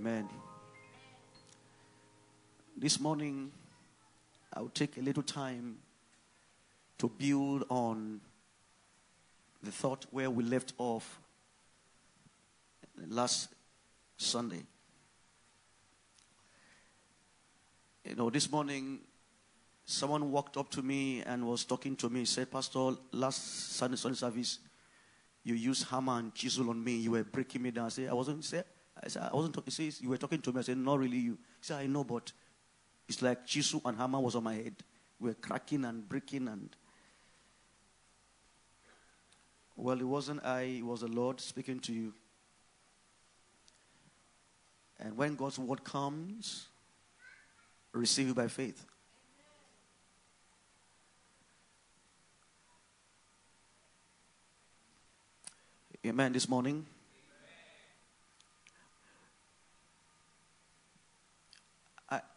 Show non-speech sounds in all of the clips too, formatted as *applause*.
Amen. This morning, I'll take a little time to build on the thought where we left off last Sunday. You know, this morning, someone walked up to me and was talking to me. He said, Pastor, last Sunday, Sunday service, you used hammer and chisel on me. You were breaking me down. I said, I wasn't, say, I said, I wasn't talking. He says, you were talking to me. I said, not really you. He said, I know, but it's like chisel and hammer was on my head. We were cracking and breaking and well, it wasn't I, it was the Lord speaking to you. And when God's word comes, receive it by faith. Amen. This morning.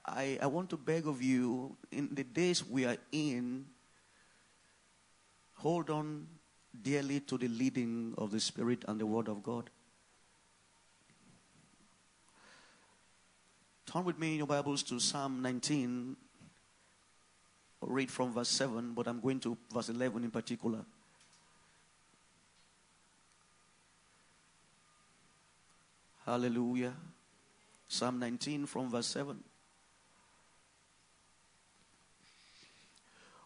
I, I, want to beg of you, in the days we are in, hold on dearly to the leading of the Spirit and the Word of God. Turn with me in your Bibles to Psalm 19. I'll read from verse 7, but I'm going to verse 11 in particular. Hallelujah. Psalm 19 from verse 7.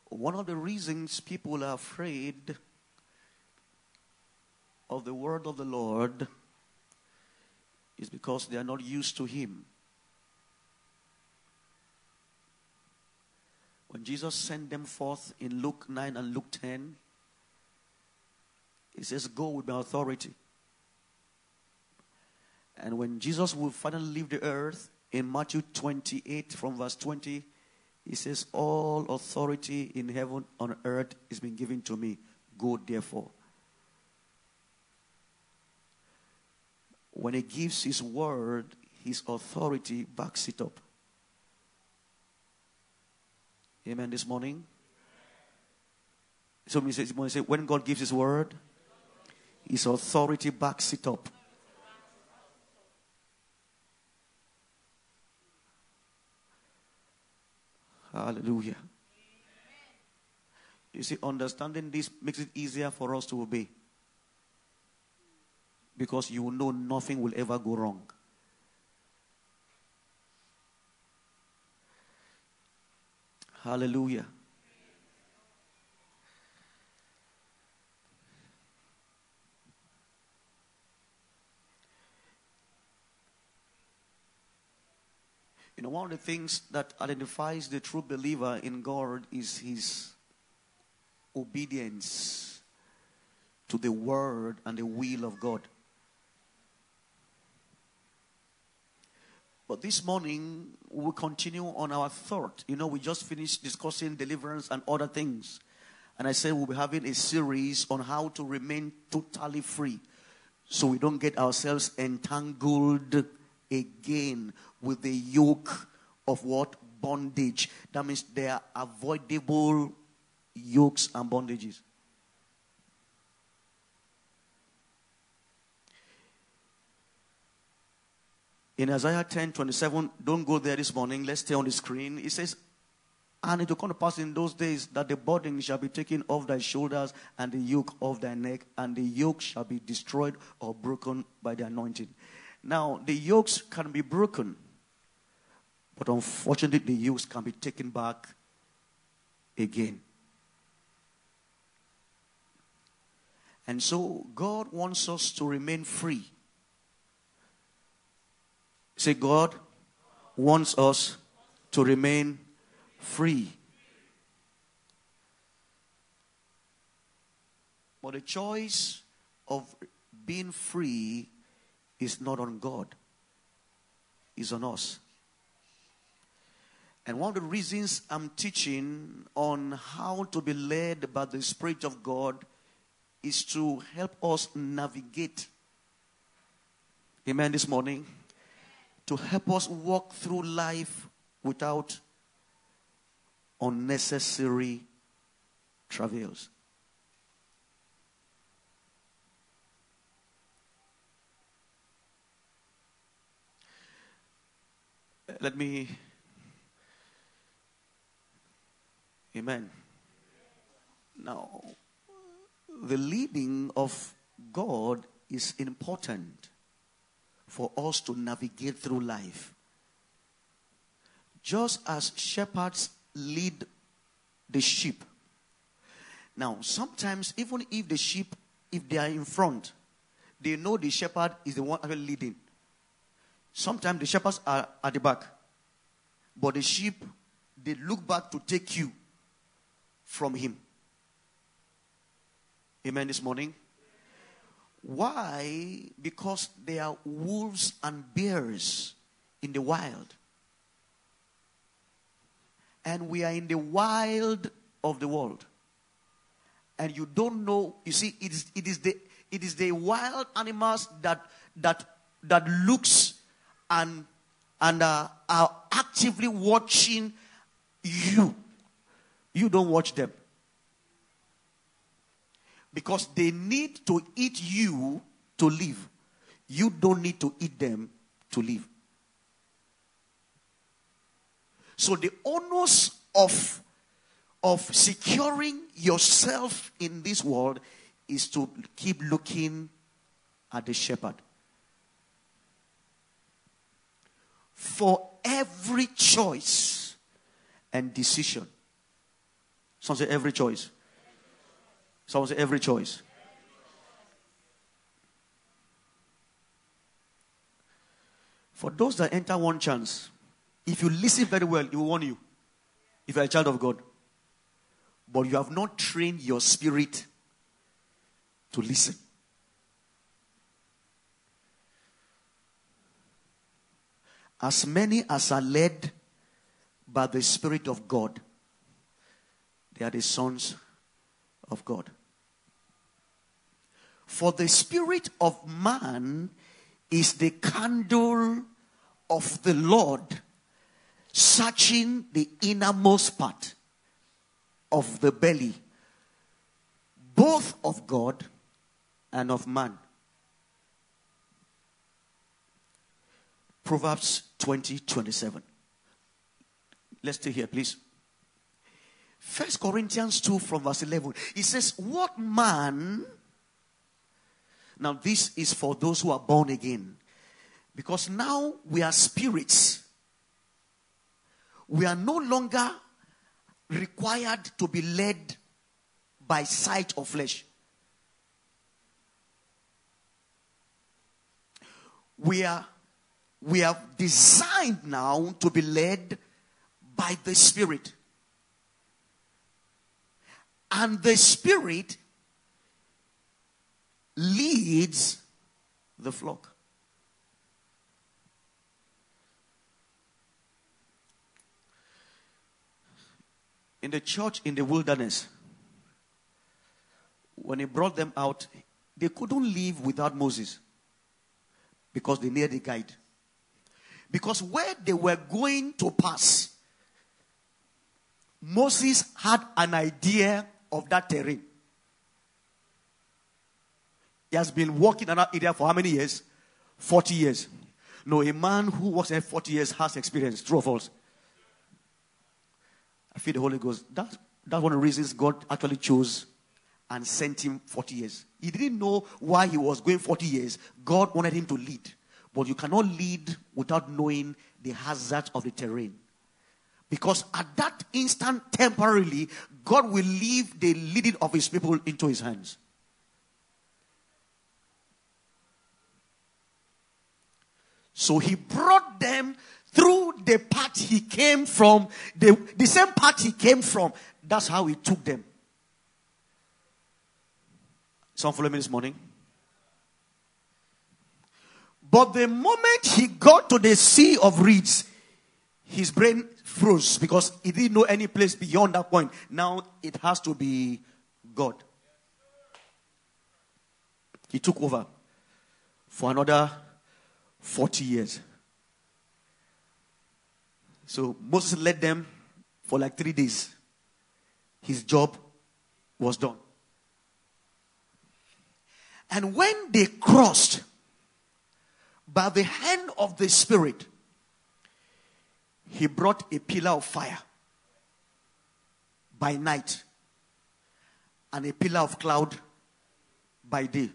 One of the reasons people are afraid of the word of the Lord is because they are not used to Him. When Jesus sent them forth in Luke 9 and Luke 10, He says, Go with my authority. And when Jesus will finally leave the earth in Matthew 28 from verse 20, He says, All authority in heaven on earth is been given to me. Go therefore. when he gives his word, his authority backs it up. Amen. This morning. Say, when God gives his word, his authority backs it up. Hallelujah. You see, understanding this makes it easier for us to obey because you know nothing will ever go wrong. Hallelujah. You know, one of the things that identifies the true believer in God is his obedience to the word and the will of God. But this morning, we continue on our thought. You know, we just finished discussing deliverance and other things. And I said we'll be having a series on how to remain totally free so we don't get ourselves entangled again with the yoke of what? Bondage. That means they are avoidable yokes and bondages. In Isaiah 10 27, don't go there this morning. Let's stay on the screen. It says, And it will come to pass in those days that the burden shall be taken off thy shoulders and the yoke off thy neck, and the yoke shall be destroyed or broken by the anointing. Now, the yokes can be broken, but unfortunately, the use can be taken back again. And so, God wants us to remain free Say, God wants us to remain free. But the choice of being free is not on God, it's on us. And one of the reasons I'm teaching on how to be led by the Spirit of God is to help us navigate. Amen. This morning to help us walk through life without unnecessary travails. let me. Amen. Now, the leading of God is important for us to navigate through life. Just as shepherds lead the sheep. Now, sometimes, even if the sheep, if they are in front, they know the shepherd is the one leading. Sometimes the shepherds are at the back, but the sheep, they look back to take you from him. Amen this morning. Why? Because there are wolves and bears in the wild. And we are in the wild of the world. And you don't know, you see, it is, it is, the, it is the wild animals that, that, that looks and, and uh, are actively watching you. You don't watch them because they need to eat you to live. You don't need to eat them to live. So the onus of of securing yourself in this world is to keep looking at the shepherd. For every choice and decision. Someone say every choice. Someone say every choice. For those that enter one chance, if you listen very well, it will warn you. If you're a child of God. But you have not trained your spirit to listen. As many as are led by the Spirit of God, they are the sons of God. For the spirit of man is the candle of the Lord, searching the innermost part of the belly, both of God and of man. Proverbs 20 27. Let's stay here, please. First Corinthians 2 from verse 11. It says, What man now, this is for those who are born again. Because now we are spirits. We are no longer required to be led by sight of flesh. We are we are designed now to be led by the Spirit. And the Spirit leads the flock. In the church in the wilderness, when he brought them out, they couldn't live without Moses because they needed a guide. Because where they were going to pass, Moses had an idea of that terrain. He has been walking in that area for how many years? 40 years. No, a man who works there 40 years has experience. True or false? I feel the Holy Ghost. That, that's one of the reasons God actually chose and sent him 40 years. He didn't know why he was going 40 years. God wanted him to lead. But you cannot lead without knowing the hazards of the terrain. Because at that instant, temporarily, God will leave the leading of his people into his hands. So he brought them through the path he came from, the, the same path he came from. That's how he took them. Some follow me this morning? But the moment he got to the sea of reeds, his brain froze because he didn't know any place beyond that point. Now it has to be God. He took over for another 40 years. So Moses led them for like three days. His job was done. And when they crossed by the hand of the Spirit, he brought a pillar of fire by night and a pillar of cloud by day.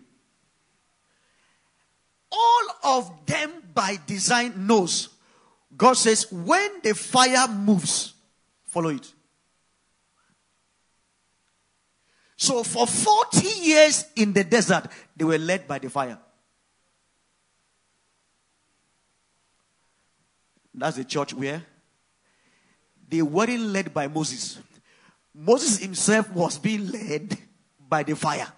All of them by design knows. God says, when the fire moves, follow it. So for 40 years in the desert, they were led by the fire. That's the church where they weren't led by Moses. Moses himself was being led by the fire.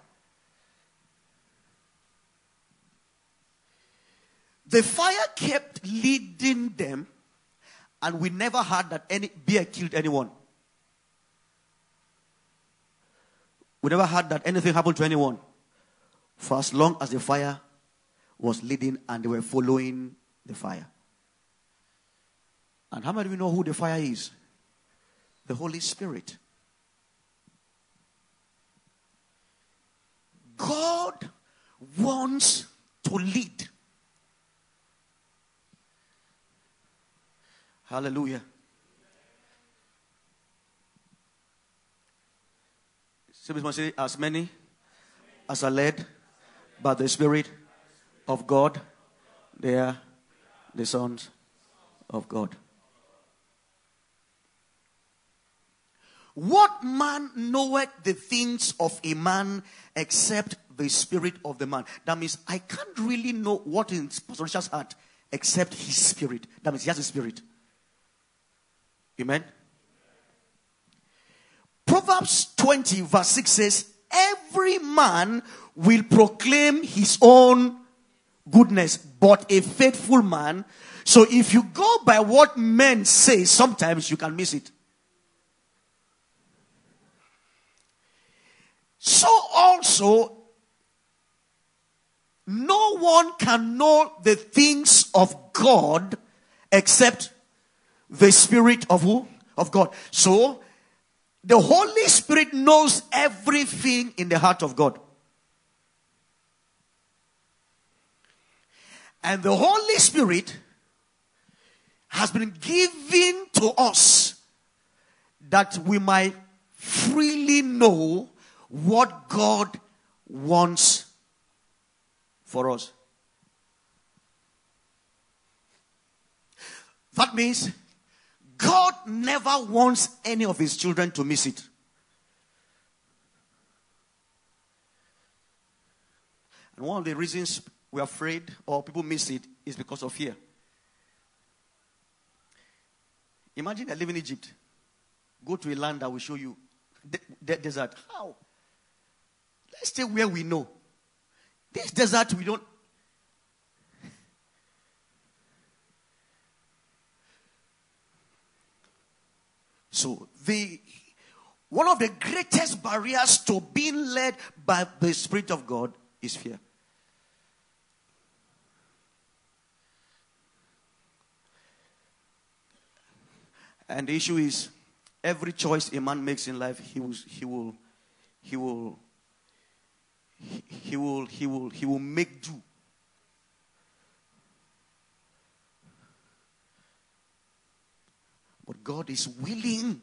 The fire kept leading them, and we never heard that any bear killed anyone. We never heard that anything happened to anyone for as long as the fire was leading and they were following the fire. And how many of you know who the fire is? The Holy Spirit. God wants to lead. Hallelujah. say, as many as are led by the Spirit of God, they are the sons of God. What man knoweth the things of a man except the spirit of the man? That means I can't really know what in Pastor Richard's heart except his spirit. That means he has a spirit. Amen. Proverbs 20, verse 6 says, Every man will proclaim his own goodness, but a faithful man. So if you go by what men say, sometimes you can miss it. So also, no one can know the things of God except the Spirit of who? Of God. So, the Holy Spirit knows everything in the heart of God. And the Holy Spirit has been given to us that we might freely know what God wants for us. That means God never wants any of his children to miss it. And one of the reasons we're afraid or people miss it is because of fear. Imagine I live in Egypt. Go to a land that will show you the, the desert. How? Let's stay where we know. This desert, we don't. So, the one of the greatest barriers to being led by the Spirit of God is fear. And the issue is every choice a man makes in life, he will, he will, he will he, will he will he will make do. But god is willing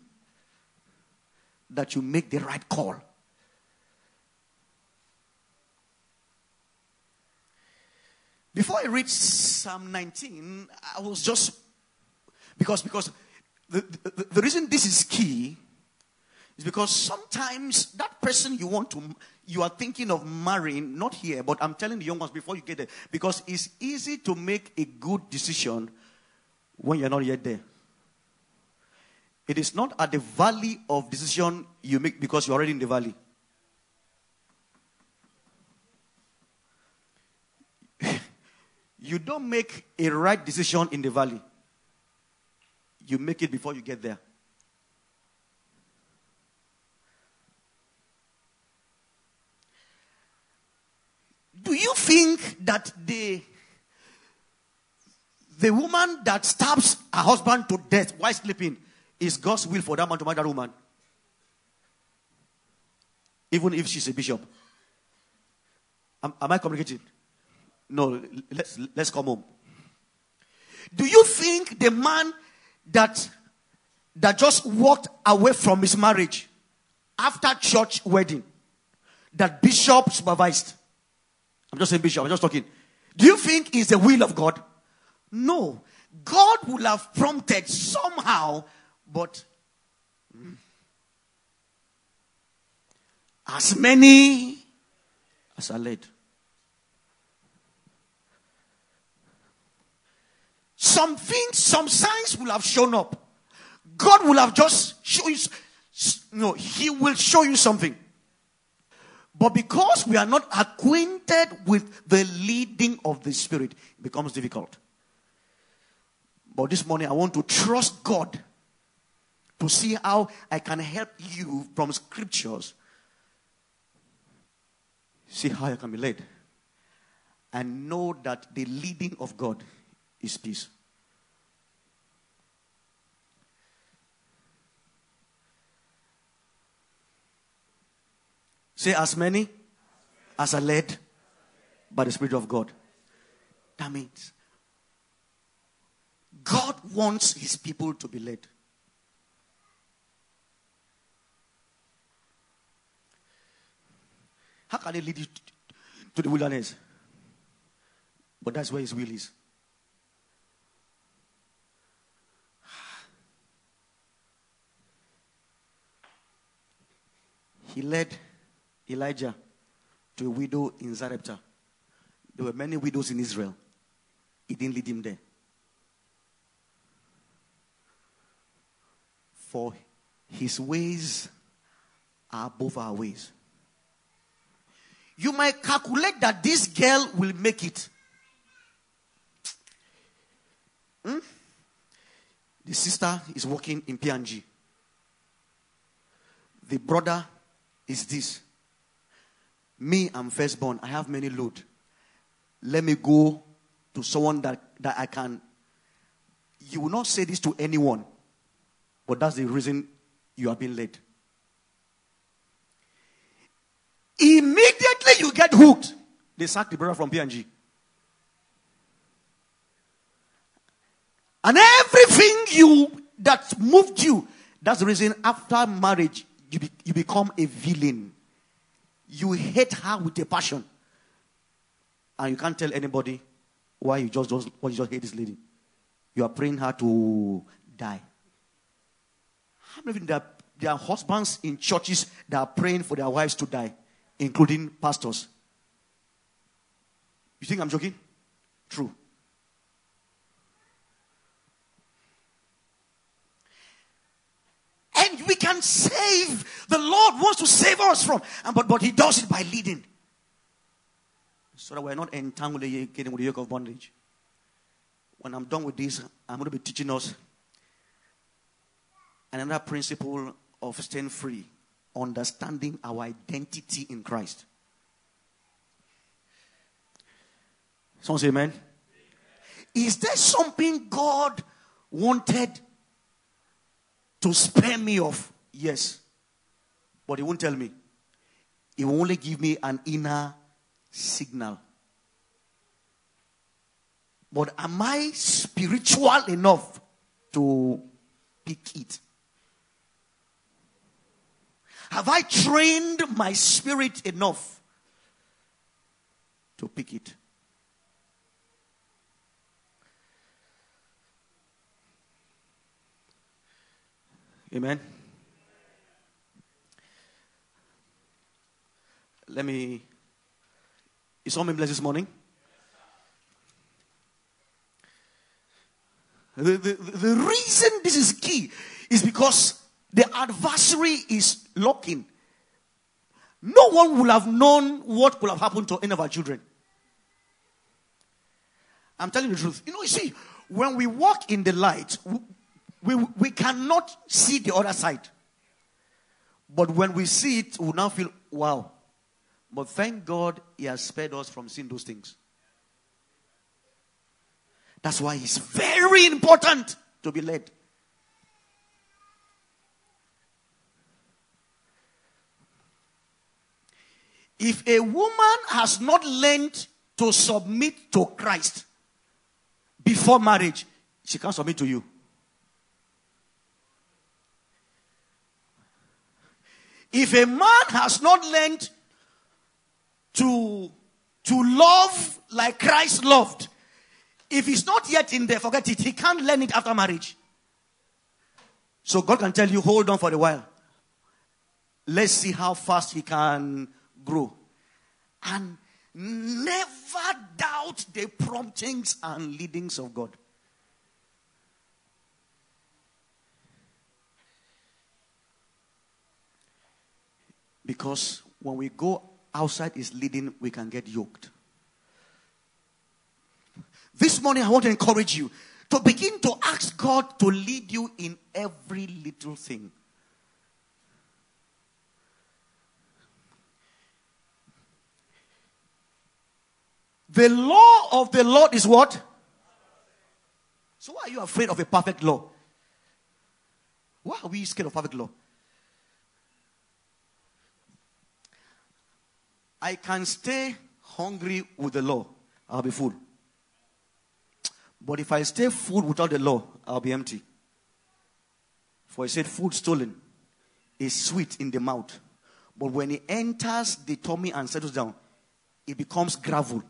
that you make the right call. Before i read psalm 19 i was just because because the, the, the reason this is key is because sometimes that person you want to, you are thinking of marrying, not here, but I'm telling the young ones before you get there, because it's easy to make a good decision when you're not yet there. It is not at the valley of decision you make because you're already in the valley. *laughs* you don't make a right decision in the valley. You make it before you get there. Do you think that the the woman that stabs her husband to death while sleeping is God's will for that man to marry that woman? Even if she's a bishop. Am, am I communicating? No, let's let's come home. Do you think the man that that just walked away from his marriage after church wedding that bishop supervised. I'm just saying bishop, I'm just talking. Do you think it's the will of God? No. God will have prompted somehow, but mm, as many as are led. Some things, some signs will have shown up. God will have just shown you, no, He will show you something. But because we are not acquainted with the leading of the Spirit, it becomes difficult. But this morning, I want to trust God to see how I can help you from scriptures. See how I can be led. And know that the leading of God is peace. Say, as many as are led by the Spirit of God. That means God wants his people to be led. How can he lead you to the wilderness? But that's where his will is. He led Elijah to a widow in Zarepta. There were many widows in Israel. He didn't lead him there. For his ways are above our ways. You might calculate that this girl will make it. Hmm? The sister is working in P&G. The brother is this. Me, I'm firstborn. I have many load. Let me go to someone that, that I can. You will not say this to anyone, but that's the reason you are being led. Immediately you get hooked. They sack the brother from P&G. And everything you that moved you, that's the reason after marriage you, be, you become a villain. You hate her with a passion. And you can't tell anybody why you just, just why you just hate this lady. You are praying her to die. How many there, there are husbands in churches that are praying for their wives to die, including pastors? You think I'm joking? True. And we can save. The Lord wants to save us from. But, but He does it by leading. So that we're not entangled again with the yoke of bondage. When I'm done with this, I'm going to be teaching us another principle of staying free, understanding our identity in Christ. Someone say amen. Is there something God wanted to spare me of? Yes. But he won't tell me. He will only give me an inner signal. But am I spiritual enough to pick it? Have I trained my spirit enough to pick it? Amen. Let me. Is someone blessed this morning? The, the, the reason this is key is because the adversary is looking. No one will have known what could have happened to any of our children. I'm telling you the truth. You know, you see, when we walk in the light, we, we cannot see the other side. But when we see it, we now feel, wow. But thank God He has spared us from seeing those things. That's why it's very important to be led. If a woman has not learned to submit to Christ before marriage, she can't submit to you. If a man has not learned to, to love like Christ loved, if he's not yet in there, forget it. He can't learn it after marriage. So God can tell you, hold on for a while. Let's see how fast he can grow. And never doubt the promptings and leadings of God. Because when we go outside is leading, we can get yoked. This morning, I want to encourage you to begin to ask God to lead you in every little thing. The law of the Lord is what? So, why are you afraid of a perfect law? Why are we scared of perfect law? I can stay hungry with the law, I'll be full. But if I stay full without the law, I'll be empty. For he said, food stolen is sweet in the mouth. But when it enters the tummy and settles down, it becomes gravel.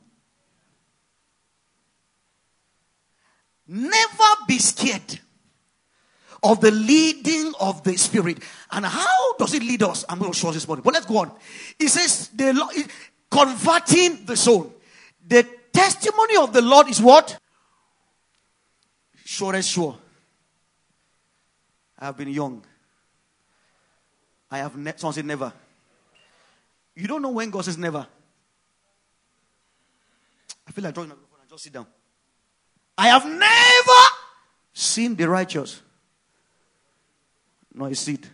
Never be scared of the leading of the Spirit. And how does it lead us? I'm going to show this morning. But let's go on. It says, the converting the soul. The testimony of the Lord is what? Sure as sure. I have been young. I have ne- someone said never. You don't know when God says never. I feel like drawing a phone and just sit down. I have never seen the righteous nor a seed.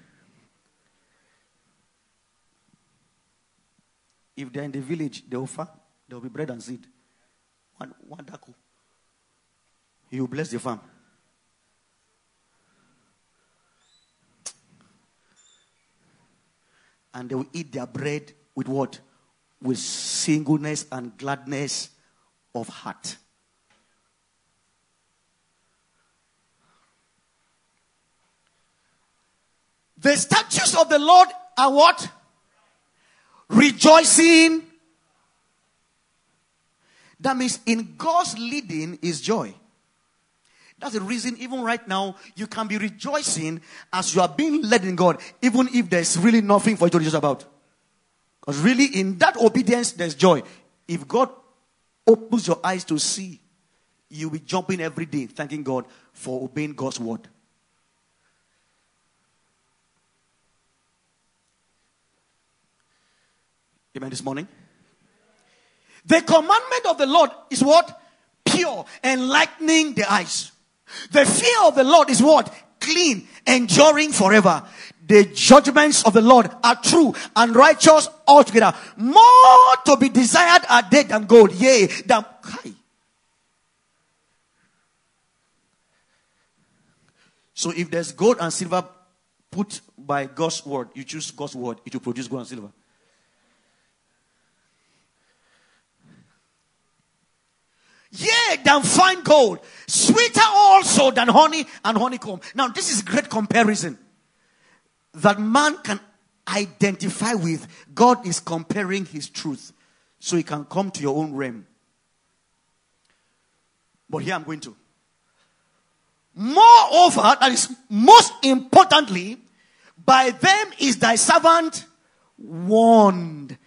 If they're in the village, they offer, there will be bread and seed. One, one daku. Will bless the farm. And they will eat their bread with what? With singleness and gladness of heart. The statutes of the Lord are what? Rejoicing. That means in God's leading is joy. That's the reason, even right now, you can be rejoicing as you are being led in God, even if there's really nothing for you to rejoice about. Because really, in that obedience, there's joy. If God opens your eyes to see, you'll be jumping every day, thanking God for obeying God's word. Amen. This morning. The commandment of the Lord is what? Pure, enlightening the eyes. The fear of the Lord is what? Clean, enduring forever. The judgments of the Lord are true and righteous altogether. More to be desired are they than gold, yea, than. high. So if there's gold and silver put by God's word, you choose God's word, it will produce gold and silver. Yea, than fine gold. Sweeter also than honey and honeycomb. Now, this is great comparison that man can identify with. God is comparing his truth so he can come to your own realm. But here I'm going to. Moreover, that is most importantly, by them is thy servant warned.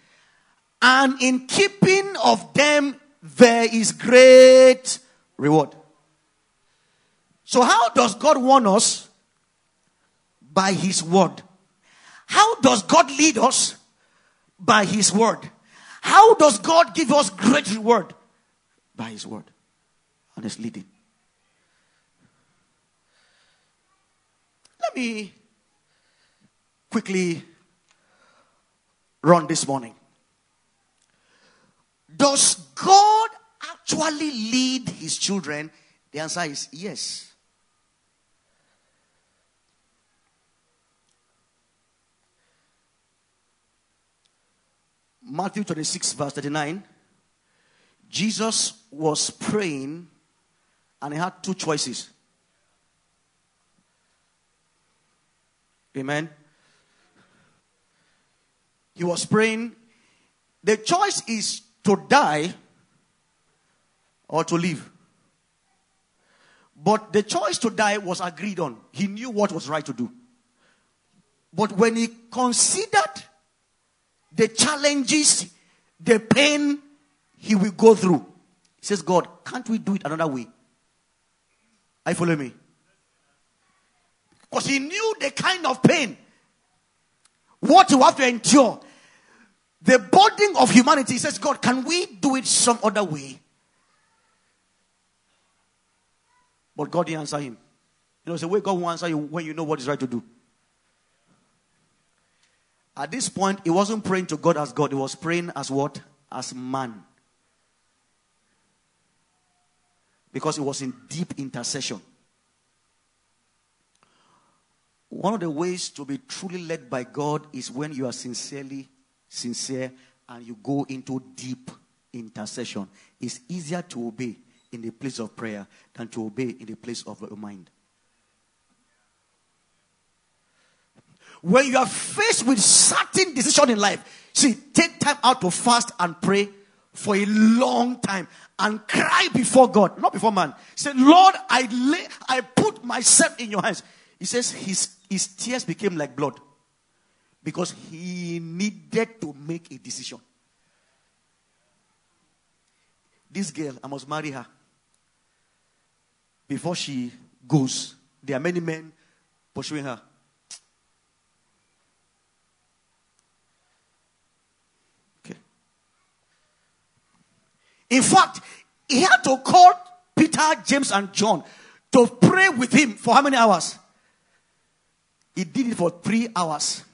And in keeping of them there is great reward. So, how does God warn us? By His word. How does God lead us? By His word. How does God give us great reward? By His word and His leading. Let me quickly run this morning. Does God actually lead his children? The answer is yes. Matthew 26, verse 39. Jesus was praying and he had two choices. Amen. He was praying. The choice is to die or to live. But the choice to die was agreed on. He knew what was right to do. But when he considered the challenges, the pain he will go through, he says, God, can't we do it another way? I follow me. Because he knew the kind of pain, what you have to endure, the burden of humanity. Says, God, can we do it some other way? But God didn't answer him. You know, it's a way God will answer you when you know what is right to do. At this point, he wasn't praying to God as God, he was praying as what? As man. Because he was in deep intercession. One of the ways to be truly led by God is when you are sincerely sincere and you go into deep intercession. It's easier to obey in the place of prayer than to obey in the place of your mind. When you are faced with certain decision in life, see, take time out to fast and pray for a long time and cry before God, not before man. Say, Lord, I lay, I put myself in your hands. He says his, his tears became like blood because he needed to make a decision. This girl, I must marry her before she goes. There are many men pursuing her. In fact, he had to call Peter, James, and John to pray with him for how many hours? He did it for three hours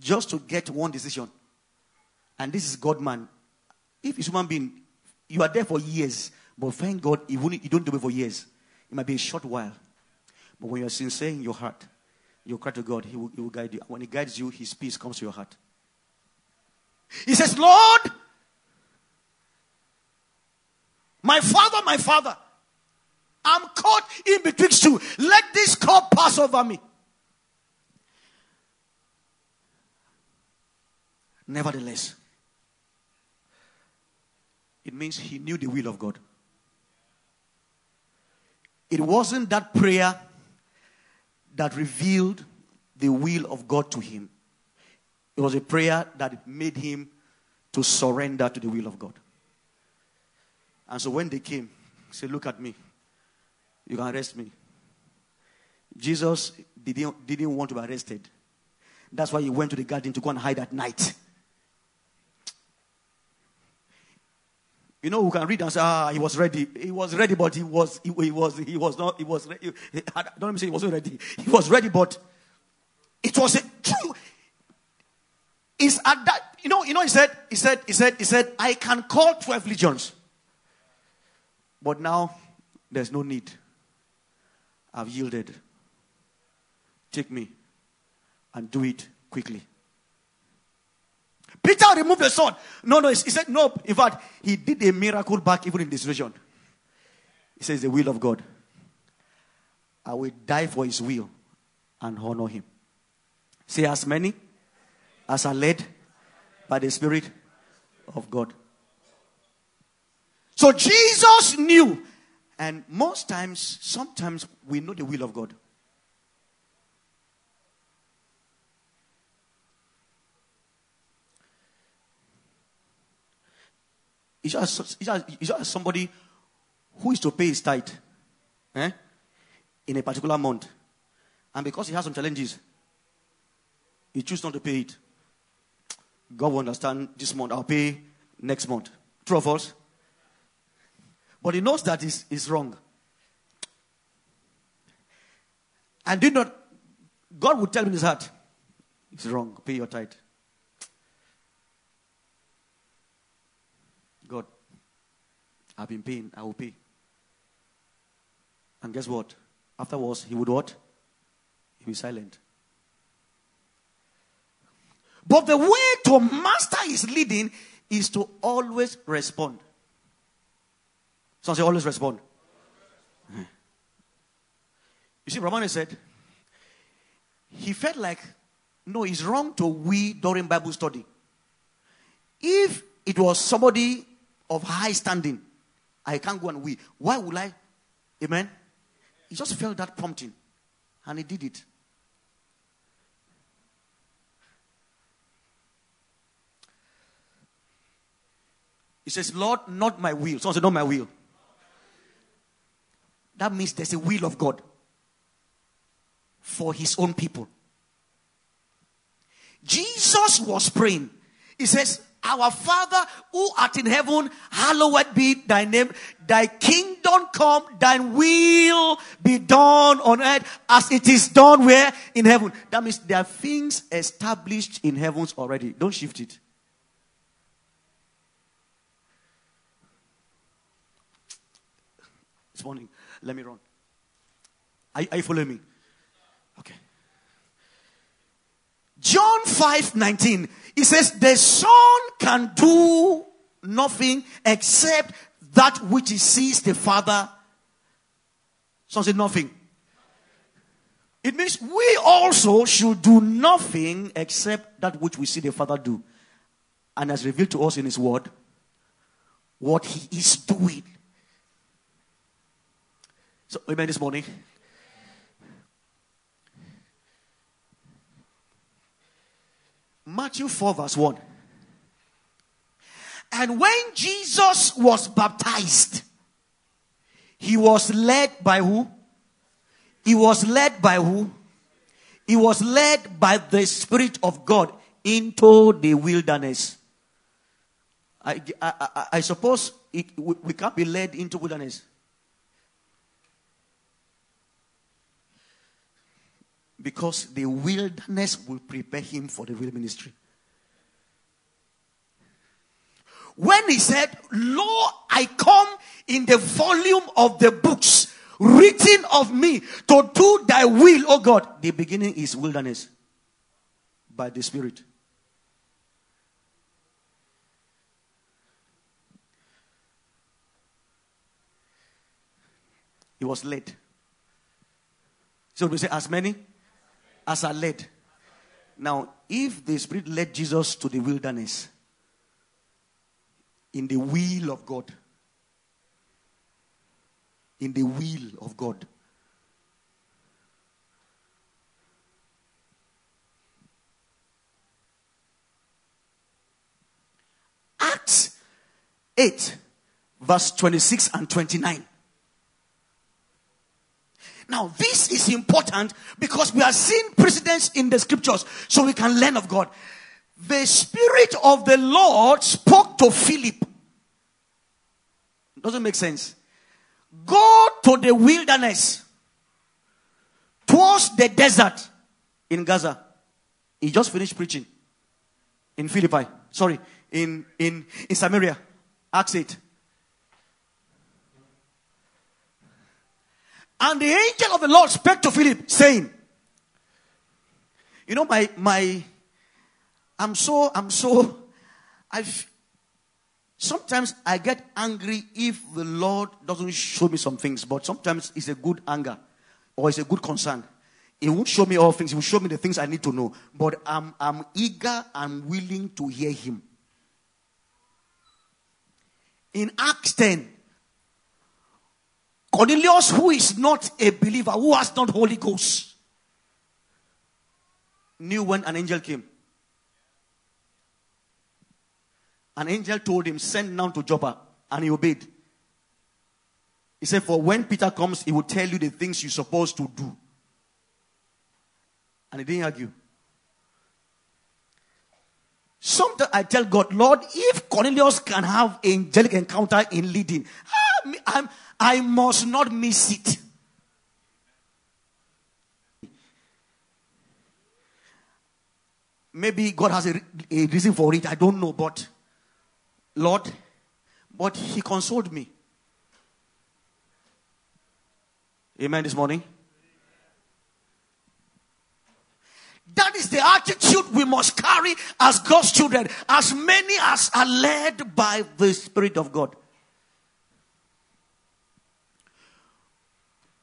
just to get one decision. And this is God man. If it's human being, you are there for years, but thank God you, you don't do it for years. It might be a short while. But when you're sincere in your heart, you cry to God, he will, he will guide you. When He guides you, His peace comes to your heart. He says, Lord, my father, my father, I'm caught in betwixt you. Let this cup pass over me. Nevertheless, it means he knew the will of God. It wasn't that prayer that revealed the will of God to him. It was a prayer that made him to surrender to the will of God. And so when they came, he said, Look at me. You can arrest me. Jesus didn't, didn't want to be arrested. That's why he went to the garden to go and hide at night. You know, who can read and say, ah, he was ready. He was ready, but he was, he, he was, he was not, he was, ready. don't let me say he wasn't ready. He was ready, but it was a true. Is at that, you know, you know, he said, he said, he said, he said, I can call 12 legions. But now, there's no need. I've yielded. Take me and do it quickly. Peter removed the sword. No, no, he said, no. In fact, he did a miracle back even in this region. He says, the will of God. I will die for his will and honor him. Say, as many as are led by the Spirit of God. So Jesus knew. And most times, sometimes we know the will of God. It's just, it's just, it's just somebody who is to pay his tithe eh, in a particular month. And because he has some challenges, he chooses not to pay it. God will understand this month, I'll pay next month. True of us. But he knows that is is wrong. And did not, God would tell him in his heart, it's wrong, pay your tithe. I've been paying, I will pay. And guess what? Afterwards, he would what? He would be silent. But the way to master his leading is to always respond. Someone say, always respond. *laughs* You see, Romani said, he felt like, no, it's wrong to we during Bible study. If it was somebody of high standing, I can't go and we. Why would I? Amen. He just felt that prompting and he did it. He says, Lord, not my will. Someone said, Not my will. That means there's a will of God for his own people. Jesus was praying. He says, Our Father who art in heaven, hallowed be thy name. Thy kingdom come, thy will be done on earth as it is done where? In heaven. That means there are things established in heavens already. Don't shift it. This morning, let me run. Are, are you following me? Okay. John 5 19. He says, The Son can do nothing except that which he sees the Father. Son said, Nothing. It means we also should do nothing except that which we see the Father do. And has revealed to us in His Word what He is doing. So, amen this morning. Matthew 4, verse 1. And when Jesus was baptized, he was led by who? He was led by who? He was led by the Spirit of God into the wilderness. I, I, I, I suppose it, we, we can't be led into wilderness. Because the wilderness will prepare him for the real ministry. When he said, Lo, I come in the volume of the books written of me to do thy will, O God. The beginning is wilderness by the Spirit. He was led. So we say, as many as are led. Now, if the Spirit led Jesus to the wilderness in the will of God, in the will of God, Acts 8, verse 26 and 29. Now, this is important because we are seeing precedents in the scriptures so we can learn of God. The Spirit of the Lord spoke to Philip. Doesn't make sense. Go to the wilderness, towards the desert in Gaza. He just finished preaching in Philippi. Sorry, in, in, in Samaria. Acts 8. And the angel of the Lord spoke to Philip, saying, You know, my my I'm so, I'm so I've sometimes I get angry if the Lord doesn't show me some things, but sometimes it's a good anger or it's a good concern. He won't show me all things, he will show me the things I need to know. But I'm I'm eager and willing to hear him. In Acts 10, Cornelius, who is not a believer, who has not Holy Ghost, knew when an angel came. An angel told him, Send now to Joppa, and he obeyed. He said, For when Peter comes, he will tell you the things you're supposed to do. And he didn't argue. Sometimes I tell God, Lord, if Cornelius can have angelic encounter in leading, I'm, I must not miss it. Maybe God has a, a reason for it. I don't know. But, Lord, but He consoled me. Amen this morning. That is the attitude we must carry as God's children, as many as are led by the Spirit of God.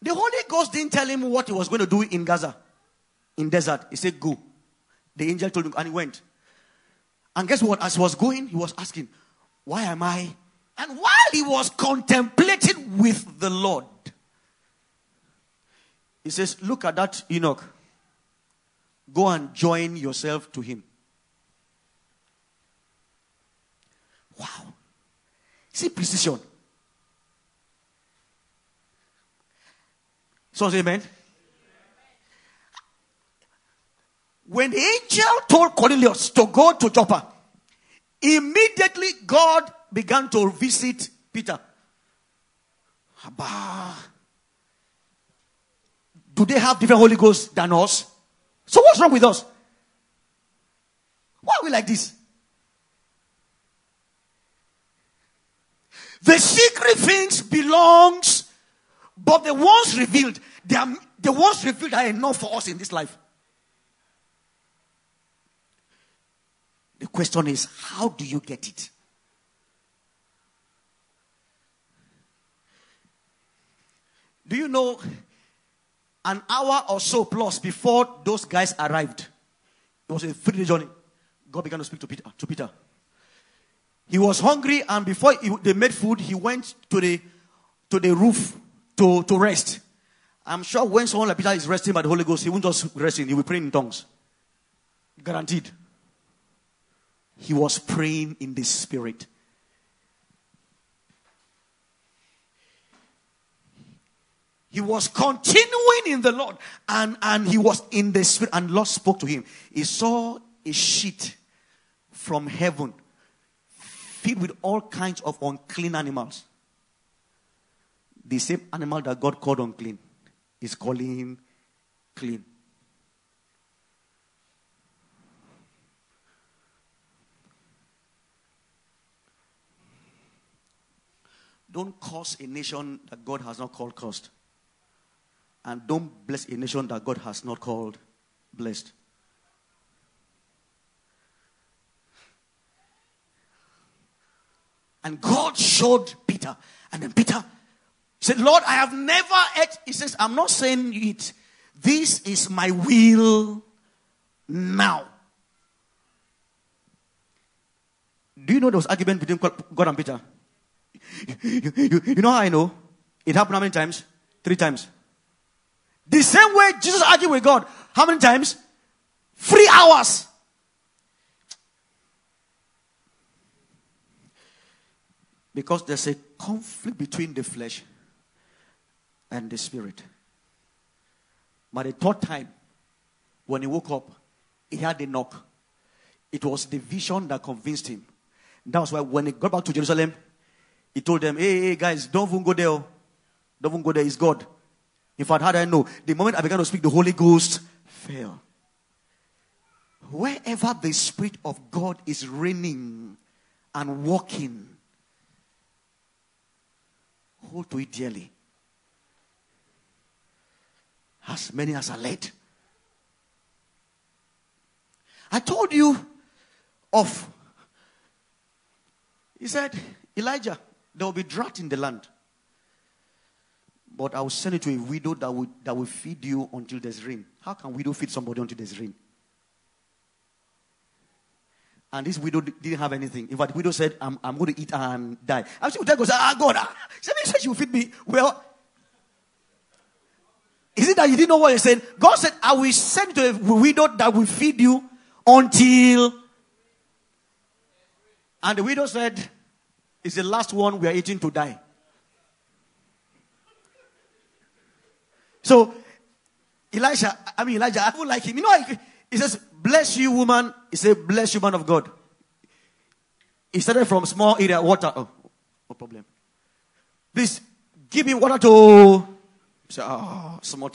The Holy Ghost didn't tell him what he was going to do in Gaza, in desert. He said, Go. The angel told him, and he went. And guess what? As he was going, he was asking, Why am I? And while he was contemplating with the Lord, he says, Look at that eunuch. Go and join yourself to him. Wow. See precision. So amen. When the angel told Cornelius to go to Joppa, immediately God began to visit Peter. Abba. Do they have different Holy Ghosts than us? So what's wrong with us? Why are we like this? The secret things belongs, but the ones revealed, they are, the ones revealed are enough for us in this life. The question is, how do you get it? Do you know an hour or so plus before those guys arrived? It was a three day journey. God began to speak to Peter. To Peter. He was hungry, and before he, they made food, he went to the to the roof to, to rest. I'm sure when someone like Peter is resting by the Holy Ghost, he won't just resting, he will pray in tongues. Guaranteed. He was praying in the spirit. He was continuing in the Lord and, and he was in the spirit and Lord spoke to him. He saw a sheet from heaven filled with all kinds of unclean animals. The same animal that God called unclean is calling clean. Don't curse a nation that God has not called cursed. And don't bless a nation that God has not called blessed. And God showed Peter. And then Peter said, Lord, I have never ate. He says, I'm not saying it. This is my will now. Do you know there was argument between God and Peter? You, you, you know how I know? It happened how many times? Three times. The same way Jesus argued with God. How many times? Three hours. Because there's a conflict between the flesh and the spirit. But the third time, when he woke up, he had a knock. It was the vision that convinced him. That was why when he got back to Jerusalem, he told them, hey, hey, guys, don't even go there. Oh. Don't even go there. It's God. If I'd had I know, the moment I began to speak, the Holy Ghost fell. Wherever the Spirit of God is reigning and walking, hold to it dearly. As many as are led. I told you of, he said, Elijah, there will be drought in the land. But I will send it to a widow that will, that will feed you until there's rain. How can widow feed somebody until there's rain? And this widow didn't have anything. In fact, the widow said, I'm, I'm going to eat and die. I said, God, ah, God, ah. Somebody said she will feed me. Well, is it that you didn't know what you said? God said, I will send to a widow that will feed you until. And the widow said, It's the last one we are eating to die. So, Elisha, I mean, Elijah, I don't like him. You know, he says, Bless you, woman. He said, Bless you, man of God. He started from small area, water. Oh, no problem. Please, give me water to. Said, Oh, ah, small.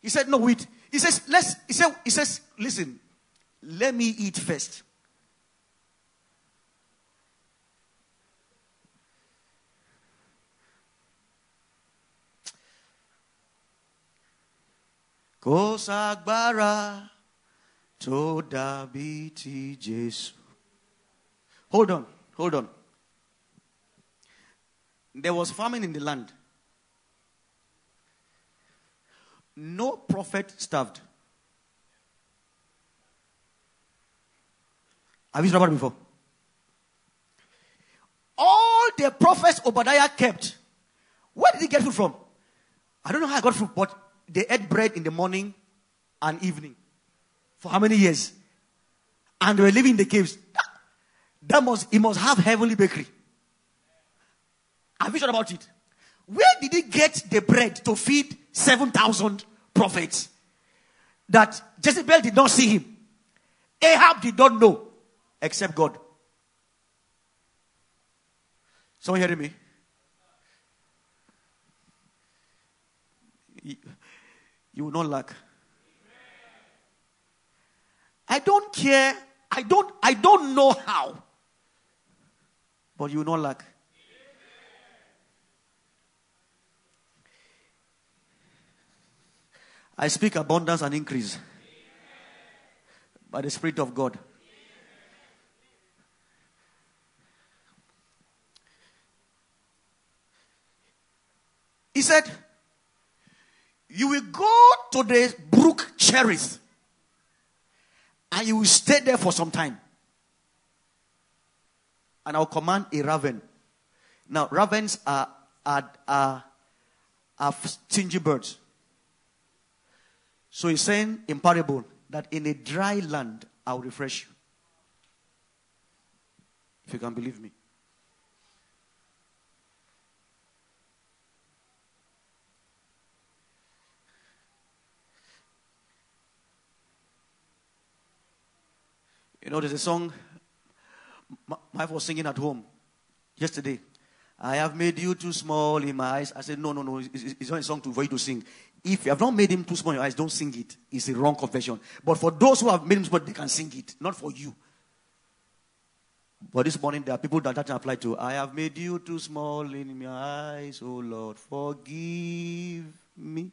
He said, No, wait. He says, Let's, he said, he says, Listen, let me eat first. Kò tó dàbí Jésù. Hold on, hold on. There was famine in the land. No prophet starved. Have you it before? All the prophets Obadiah kept, where did he get food from? I don't know how I got food, but they ate bread in the morning and evening. For how many years? And they were living in the caves. That must, he must have heavenly bakery. Have you heard about it? Where did he get the bread to feed 7,000 prophets? That Jezebel did not see him. Ahab did not know, except God. Someone hearing me? You, you will not lack. I don't care. I don't I don't know how. But you will not lack. I speak abundance and increase by the Spirit of God. He said, You will go to the brook Cherith and you will stay there for some time. And I'll command a raven. Now, ravens are, are, are, are stingy birds. So he's saying in parable that in a dry land I'll refresh you. If you can believe me. You know, there's a song my wife was singing at home yesterday. I have made you too small in my eyes. I said, no, no, no. It's, it's not a song to, for you to sing. If you have not made him too small in your eyes, don't sing it. It's a wrong confession. But for those who have made him small, they can sing it. Not for you. But this morning, there are people that that apply to. I have made you too small in my eyes, oh Lord, forgive me.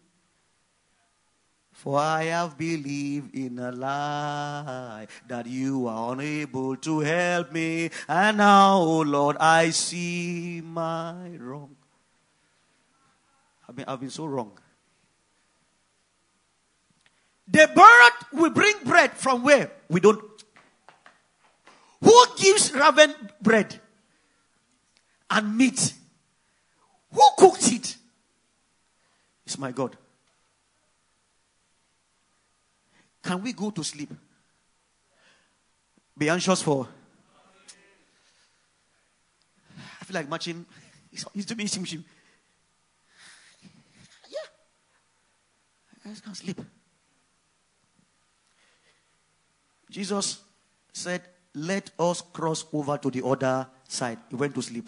For I have believed in a lie that you are unable to help me. And now, oh Lord, I see my wrong. I mean, I've been so wrong. The bird will bring bread from where? We don't. Who gives raven bread and meat? Who cooked it? It's my God. Can we go to sleep? Be anxious for. I feel like matching. He's *laughs* to be shim. Yeah. I just can't sleep. Jesus said, Let us cross over to the other side. He went to sleep.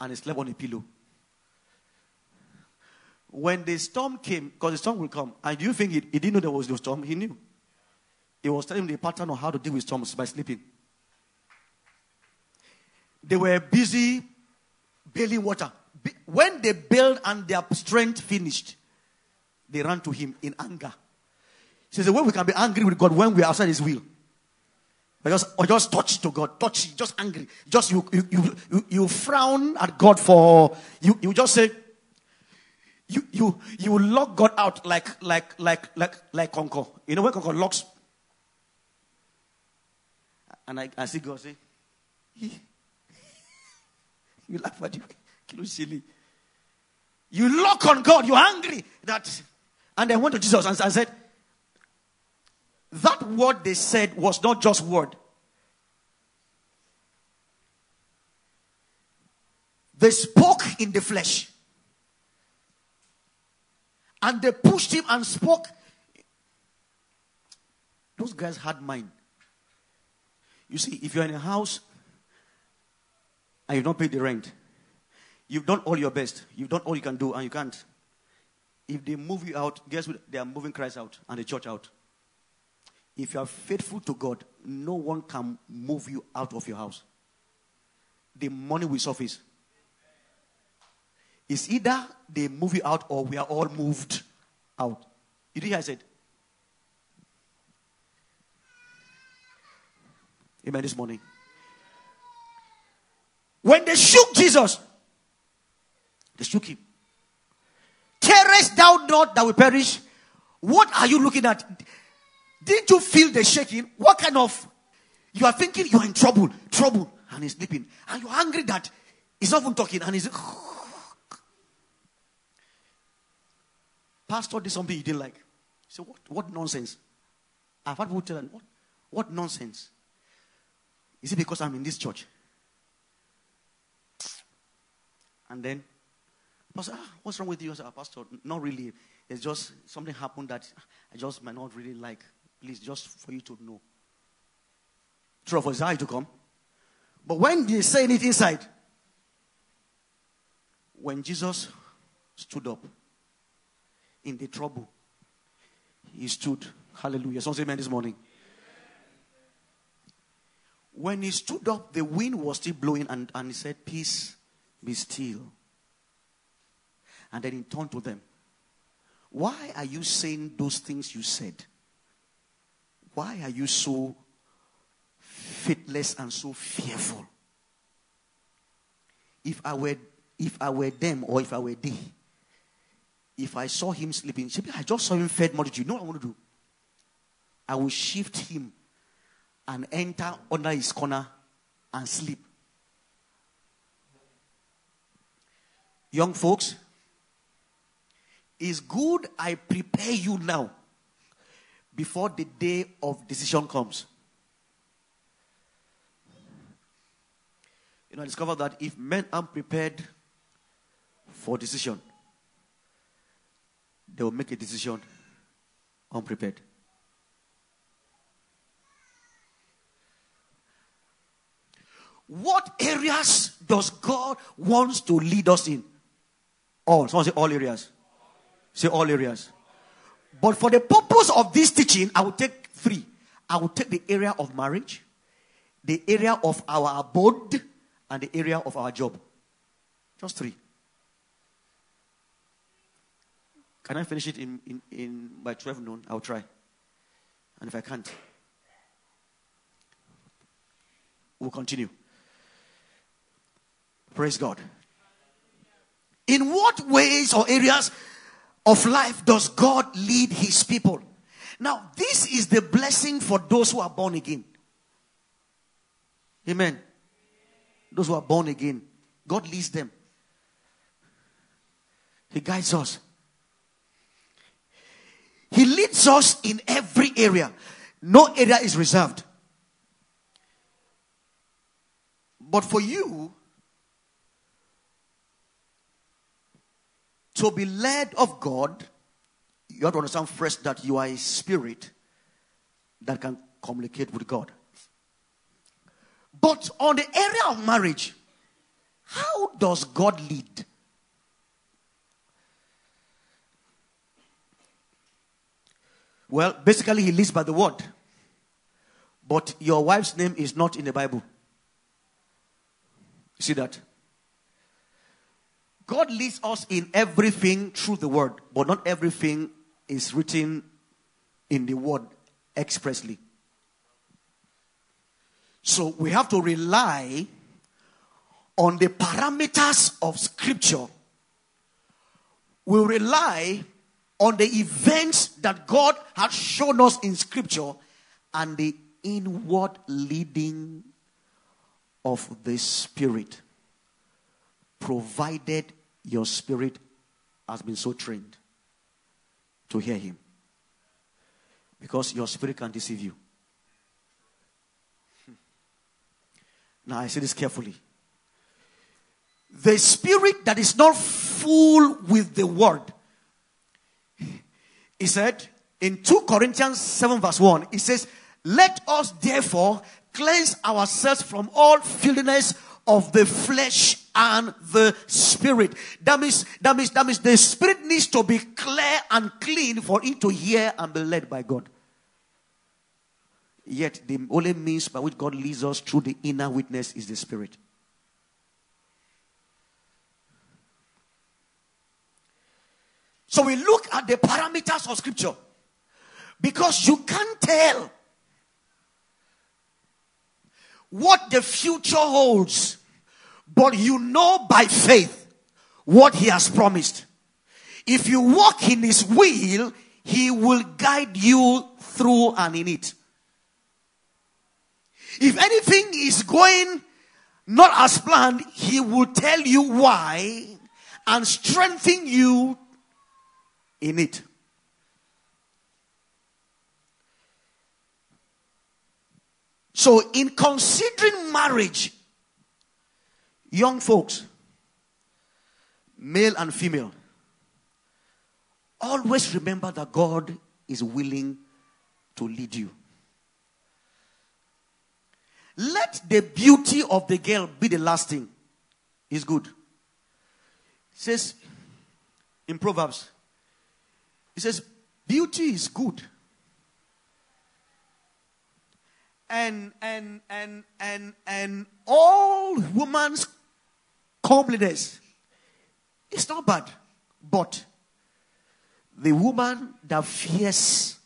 And he slept on a pillow. When the storm came, because the storm will come, and do you think he, he didn't know there was no storm? He knew. He was telling the pattern of how to deal with storms by sleeping. They were busy bailing water. When they bailed and their strength finished, they ran to him in anger. He says, when we can be angry with God when we are outside His will. Or just, or just touch to God, touch, just angry. Just you, you, you, you, you frown at God for, you, you just say, you, you, you lock God out like, like, like, like, like Concord. You know when Concord locks? And I, I see God say, *laughs* you laugh at you, you silly. You lock on God, you're angry. That, and I went to Jesus and, and said, that word they said was not just word. They spoke in the flesh. And they pushed him and spoke. Those guys had mind. You see, if you're in a house and you've not paid the rent, you've done all your best, you've done all you can do, and you can't. If they move you out, guess what? They are moving Christ out and the church out. If you are faithful to God, no one can move you out of your house. The money will surface. It's either they move you out or we are all moved out. You did hear I said? Amen this morning. When they shook Jesus, they shook him. Carest thou not that we perish? What are you looking at? Didn't you feel the shaking? What kind of you are thinking you are in trouble, trouble, and he's sleeping, and you're angry that he's not even talking, and he's Pastor did something he didn't like. So what, what nonsense? I've had people tell him, what, what nonsense? Is it because I'm in this church? And then, Pastor, ah, what's wrong with you? I said, ah, Pastor, not really. It's just something happened that I just might not really like. Please, just for you to know. True for his eye to come. But when they say it inside, when Jesus stood up in the trouble, he stood. Hallelujah. Someone say amen this morning. When he stood up, the wind was still blowing, and, and he said, Peace, be still. And then he turned to them. Why are you saying those things you said? Why are you so faithless and so fearful? If I were if I were them or if I were they, if I saw him sleeping, I just saw him fed multitude. You know what I want to do? I will shift him and enter under his corner and sleep. Young folks, it's good I prepare you now before the day of decision comes. You know, I discovered that if men aren't prepared for decision, they will make a decision unprepared. What areas does God wants to lead us in? All. Someone say all areas. Say all areas. But for the purpose of this teaching, I will take three. I will take the area of marriage, the area of our abode, and the area of our job. Just three. Can I finish it in, in, in by 12 noon? I'll try. And if I can't, we'll continue. Praise God. In what ways or areas of life does God lead his people? Now, this is the blessing for those who are born again. Amen. Those who are born again, God leads them. He guides us. He leads us in every area. No area is reserved. But for you, To be led of God, you have to understand first that you are a spirit that can communicate with God. But on the area of marriage, how does God lead? Well, basically, he leads by the word. But your wife's name is not in the Bible. See that? God leads us in everything through the word, but not everything is written in the word expressly. So we have to rely on the parameters of scripture. We rely on the events that God has shown us in scripture and the inward leading of the spirit provided your spirit has been so trained to hear him. Because your spirit can deceive you. Hmm. Now, I say this carefully. The spirit that is not full with the word, he said in 2 Corinthians 7, verse 1, he says, Let us therefore cleanse ourselves from all filthiness of the flesh and the spirit. That means, that means, that means the spirit needs to be clear and clean for it to hear and be led by God. Yet, the only means by which God leads us through the inner witness is the spirit. So we look at the parameters of scripture because you can't tell what the future holds but you know by faith what he has promised. If you walk in his will, He will guide you through and in it. If anything is going not as planned, He will tell you why and strengthen you in it. So, in considering marriage, young folks, male and female, always remember that God is willing to lead you. Let the beauty of the girl be the last thing. Is good. It says in Proverbs, it says, beauty is good and and and and and all woman's comeliness it's not bad but the woman that fears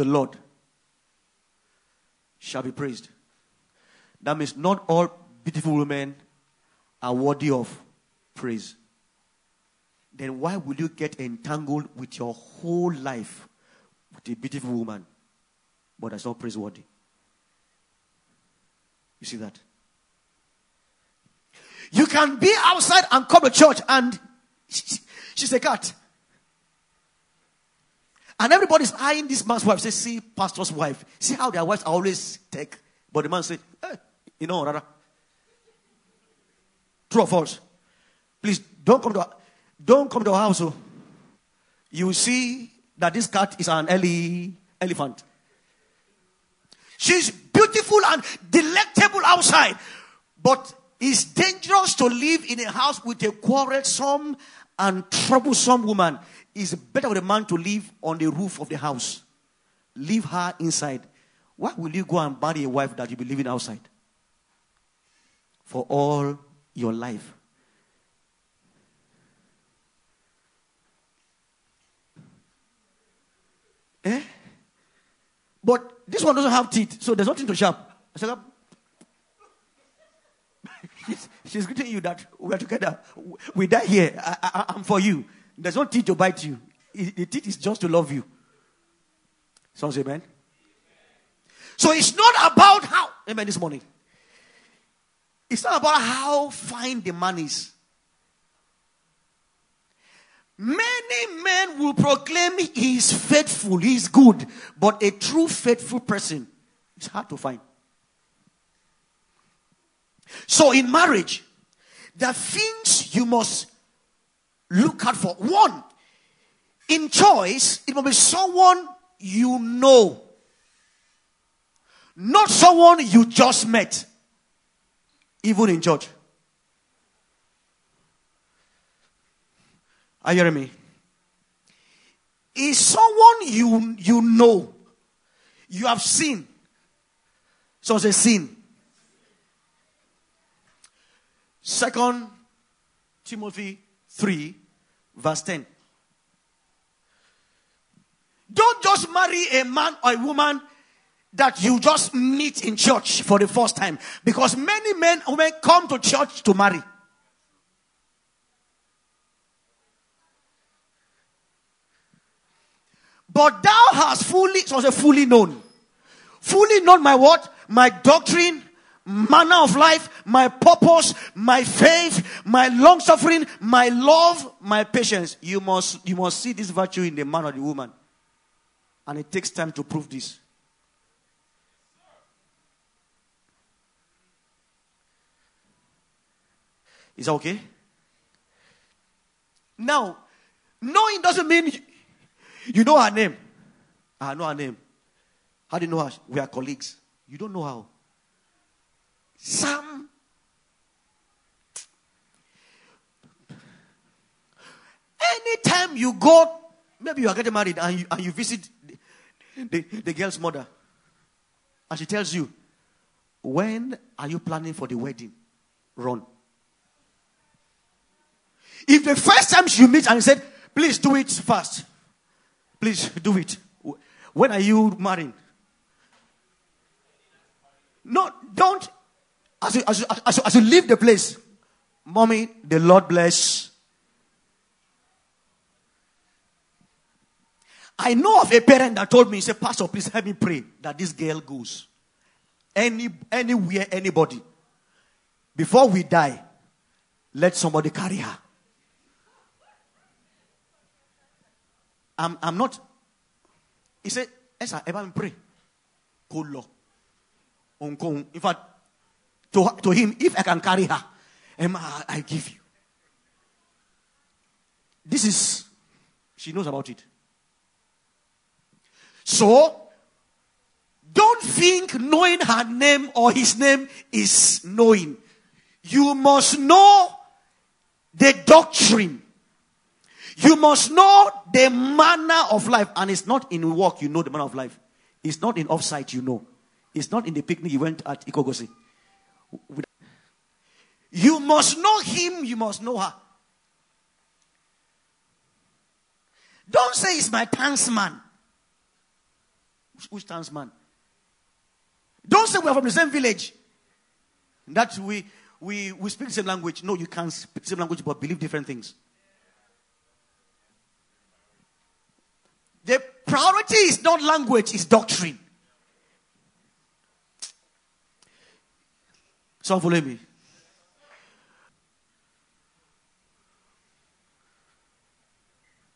the lord shall be praised that means not all beautiful women are worthy of praise then why will you get entangled with your whole life with a beautiful woman but that's not praiseworthy. You see that? You can be outside and come to church and she's a cat. And everybody's eyeing this man's wife. Say, see, pastor's wife. See how their wives always take. But the man hey, you know, rather. True or false? Please don't come to don't come to our house. Oh. You see that this cat is an ele- elephant. She's beautiful and delectable outside, but it's dangerous to live in a house with a quarrelsome and troublesome woman. It's better for a man to live on the roof of the house. Leave her inside. Why will you go and marry a wife that you'll be living outside? For all your life. Eh? But this one doesn't have teeth, so there's nothing to sharp. She's, she's greeting you that we're together. We die here. I, am for you. There's no teeth to bite you. The teeth is just to love you. Sounds amen. So it's not about how, amen, this morning. It's not about how fine the man is. Many men will proclaim he is faithful, he is good, but a true faithful person is hard to find. So in marriage, the things you must look out for. One, in choice, it must be someone you know, not someone you just met, even in church. Are you hearing me? Is someone you you know, you have seen. So it's a sin. Second Timothy 3, verse 10. Don't just marry a man or a woman that you just meet in church for the first time. Because many men and women come to church to marry. But thou hast fully, so say fully known. Fully known my what? My doctrine, manner of life, my purpose, my faith, my long suffering, my love, my patience. You must, you must see this virtue in the man or the woman. And it takes time to prove this. Is that okay? Now, knowing doesn't mean you know her name. I know her name. How do you know her? We are colleagues. You don't know how. Some. Anytime you go, maybe you are getting married and you, and you visit the, the, the girl's mother, and she tells you, When are you planning for the wedding? Run. If the first time you meet and said, Please do it fast, Please do it. When are you marrying? No, don't. As you, as, you, as, you, as you leave the place, mommy, the Lord bless. I know of a parent that told me, he said, Pastor, please help me pray that this girl goes. Any, anywhere, anybody. Before we die, let somebody carry her. I'm, I'm not. He said, Yes, I ever pray. In fact, to, to him, if I can carry her, Emma, I give you. This is, she knows about it. So, don't think knowing her name or his name is knowing. You must know the doctrine. You must know the manner of life. And it's not in work you know the manner of life. It's not in offsite you know. It's not in the picnic you went at Ikogosi. You must know him, you must know her. Don't say it's my townsman. Which townsman? Don't say we're from the same village. That we, we, we speak the same language. No, you can't speak the same language but believe different things. The priority is not language, it's doctrine. So follow me.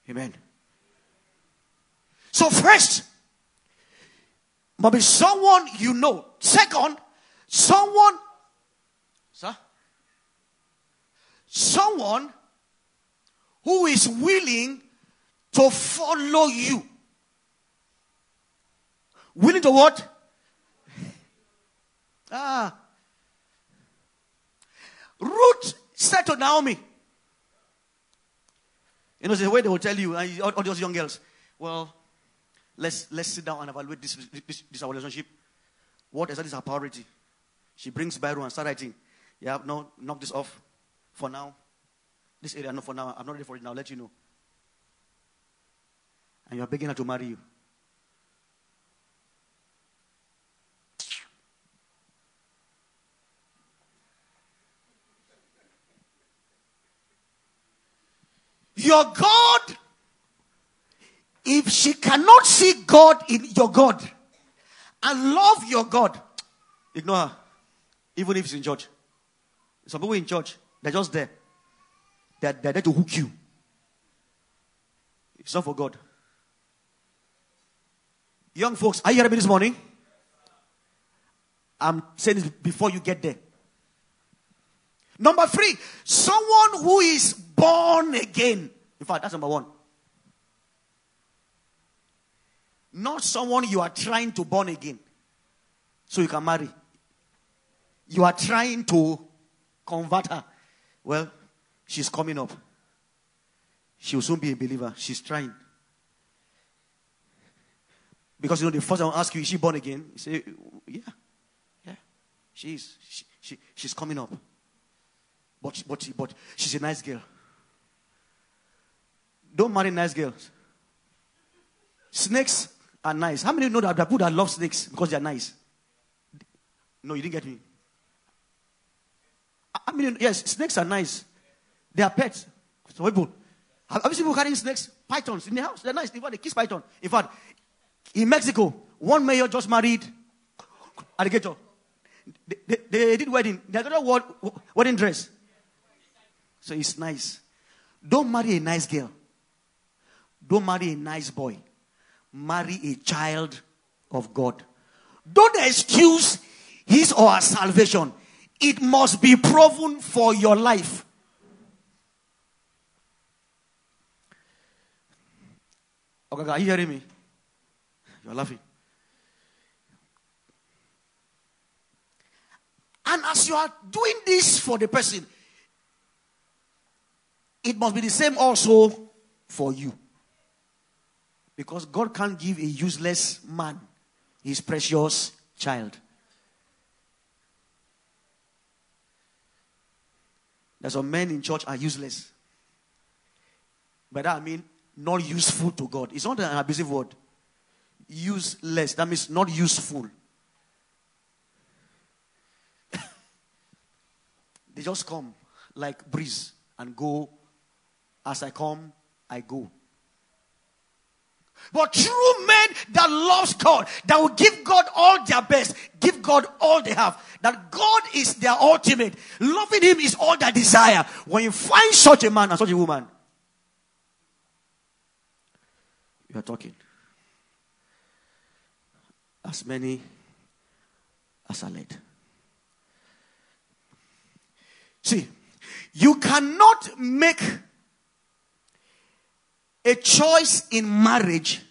Amen. So first, must be someone you know. Second, someone, sir, someone who is willing to follow you. Willing to what? *laughs* Ah. Ruth said to Naomi, you know, the way they will tell you, all, all those young girls, well, let's, let's sit down and evaluate this, this, this our relationship. What exactly is our priority? She brings Bible and start writing. Yeah, no, knock this off for now. This area, not for now. I'm not ready for it now. Let you know. And you're begging her to marry you. Your God, if she cannot see God in your God and love your God, ignore her. Even if she's in church. Some people in church, they're just there. They're, they're there to hook you. It's not for God. Young folks, are you hearing me this morning? I'm saying this before you get there. Number three, someone who is born again. In fact, that's number one. Not someone you are trying to born again so you can marry. You are trying to convert her. Well, she's coming up. She will soon be a believer. She's trying. Because you know, the first I will ask you, is she born again? You say, yeah. Yeah. She is. She, she, she's coming up. But, but, but she's a nice girl. Don't marry nice girls. Snakes are nice. How many know that people that love snakes because they are nice? No, you didn't get me. I mean, yes, snakes are nice. They are pets. Some people. Have you seen people carrying snakes? Pythons in the house. They're nice. In fact, they kiss python. In fact, in Mexico, one mayor just married alligator. They, they, they did wedding. They got a wedding dress. So it's nice. Don't marry a nice girl. Don't marry a nice boy. Marry a child of God. Don't excuse his or her salvation. It must be proven for your life. Okay, are you hearing me? You're laughing. And as you are doing this for the person, it must be the same also for you. Because God can't give a useless man his precious child. There's some men in church are useless. By that I mean not useful to God. It's not an abusive word. Useless. That means not useful. *laughs* they just come like breeze and go. As I come, I go. But true men that loves God, that will give God all their best, give God all they have, that God is their ultimate. Loving Him is all their desire. When you find such a man and such a woman, you are talking. As many as are led. See, you cannot make a choice in marriage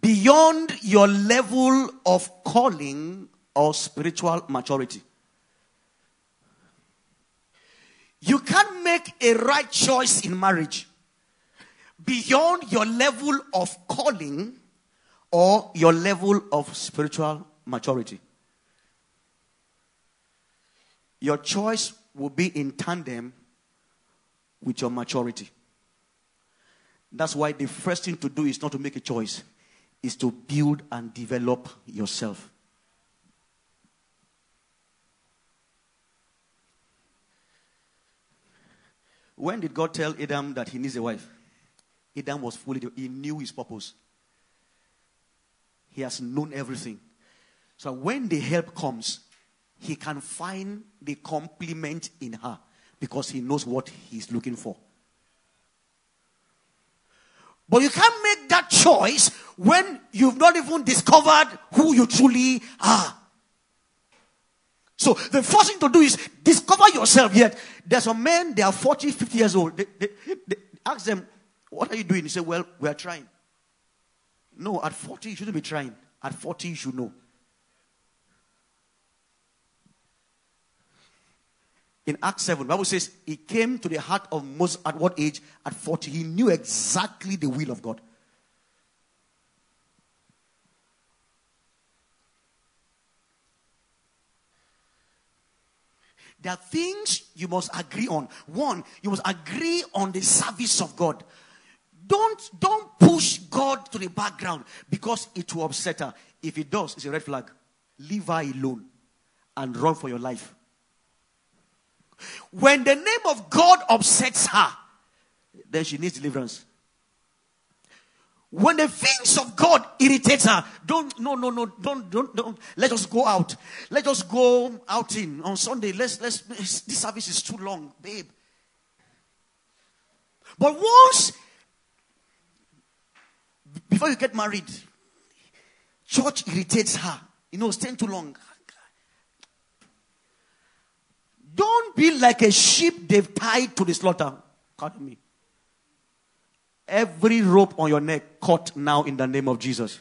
beyond your level of calling or spiritual maturity. You can't make a right choice in marriage beyond your level of calling or your level of spiritual maturity. Your choice will be in tandem with your maturity. That's why the first thing to do is not to make a choice, is to build and develop yourself. When did God tell Adam that he needs a wife? Adam was fully, he knew his purpose. He has known everything. So when the help comes, he can find the complement in her because he knows what he's looking for. But you can't make that choice when you've not even discovered who you truly are. So the first thing to do is discover yourself. Yet there's a man, they are 40, 50 years old. They, they, they ask them, What are you doing? He said, Well, we are trying. No, at 40, you shouldn't be trying. At 40, you should know. In Acts 7, the Bible says he came to the heart of Moses at what age? At 40. He knew exactly the will of God. There are things you must agree on. One, you must agree on the service of God. Don't, don't push God to the background because it will upset her. If it does, it's a red flag. Leave her alone and run for your life. When the name of God upsets her, then she needs deliverance. When the things of God irritates her, don't, no, no, no, don't, don't, don't. Let us go out. Let us go out in on Sunday. Let's, let's, this service is too long, babe. But once, before you get married, church irritates her. You know, staying too long. Don't be like a sheep they've tied to the slaughter. Cut me. Every rope on your neck cut now in the name of Jesus.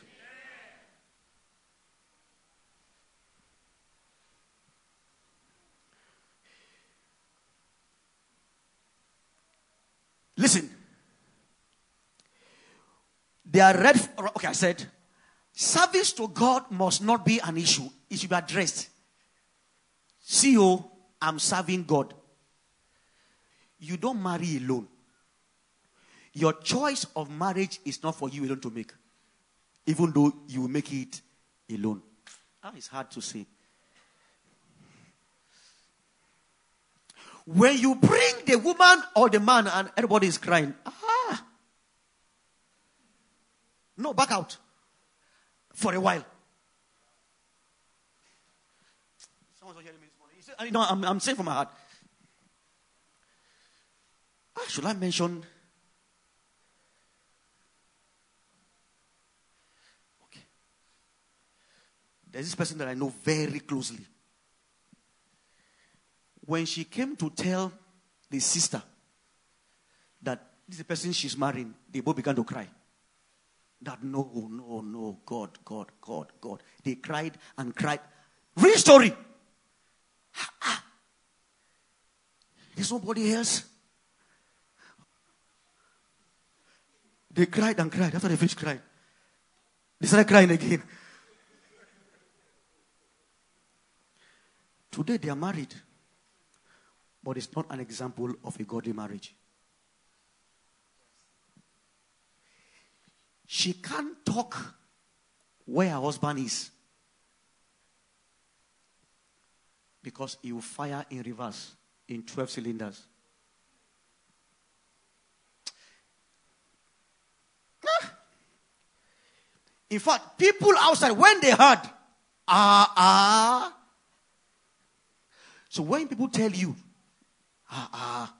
Listen. They are red. Okay, I said, service to God must not be an issue. It should be addressed. CEO, I'm serving God. You don't marry alone. Your choice of marriage is not for you alone to make, even though you make it alone. Ah, it's hard to say. When you bring the woman or the man and everybody is crying, ah, no, back out for a while. Someone's hearing me. I know, I'm, I'm saying from my heart. Ah, should I mention? Okay. There's this person that I know very closely. When she came to tell the sister that this is the person she's marrying, they both began to cry. That no, no, no, God, God, God, God. They cried and cried. Real story. *laughs* There's nobody else. They cried and cried. After they finished crying, they started crying again. *laughs* Today they are married, but it's not an example of a godly marriage. She can't talk where her husband is. Because he will fire in reverse in 12 cylinders. Ah! In fact, people outside, when they heard, ah, ah. So when people tell you, ah, ah,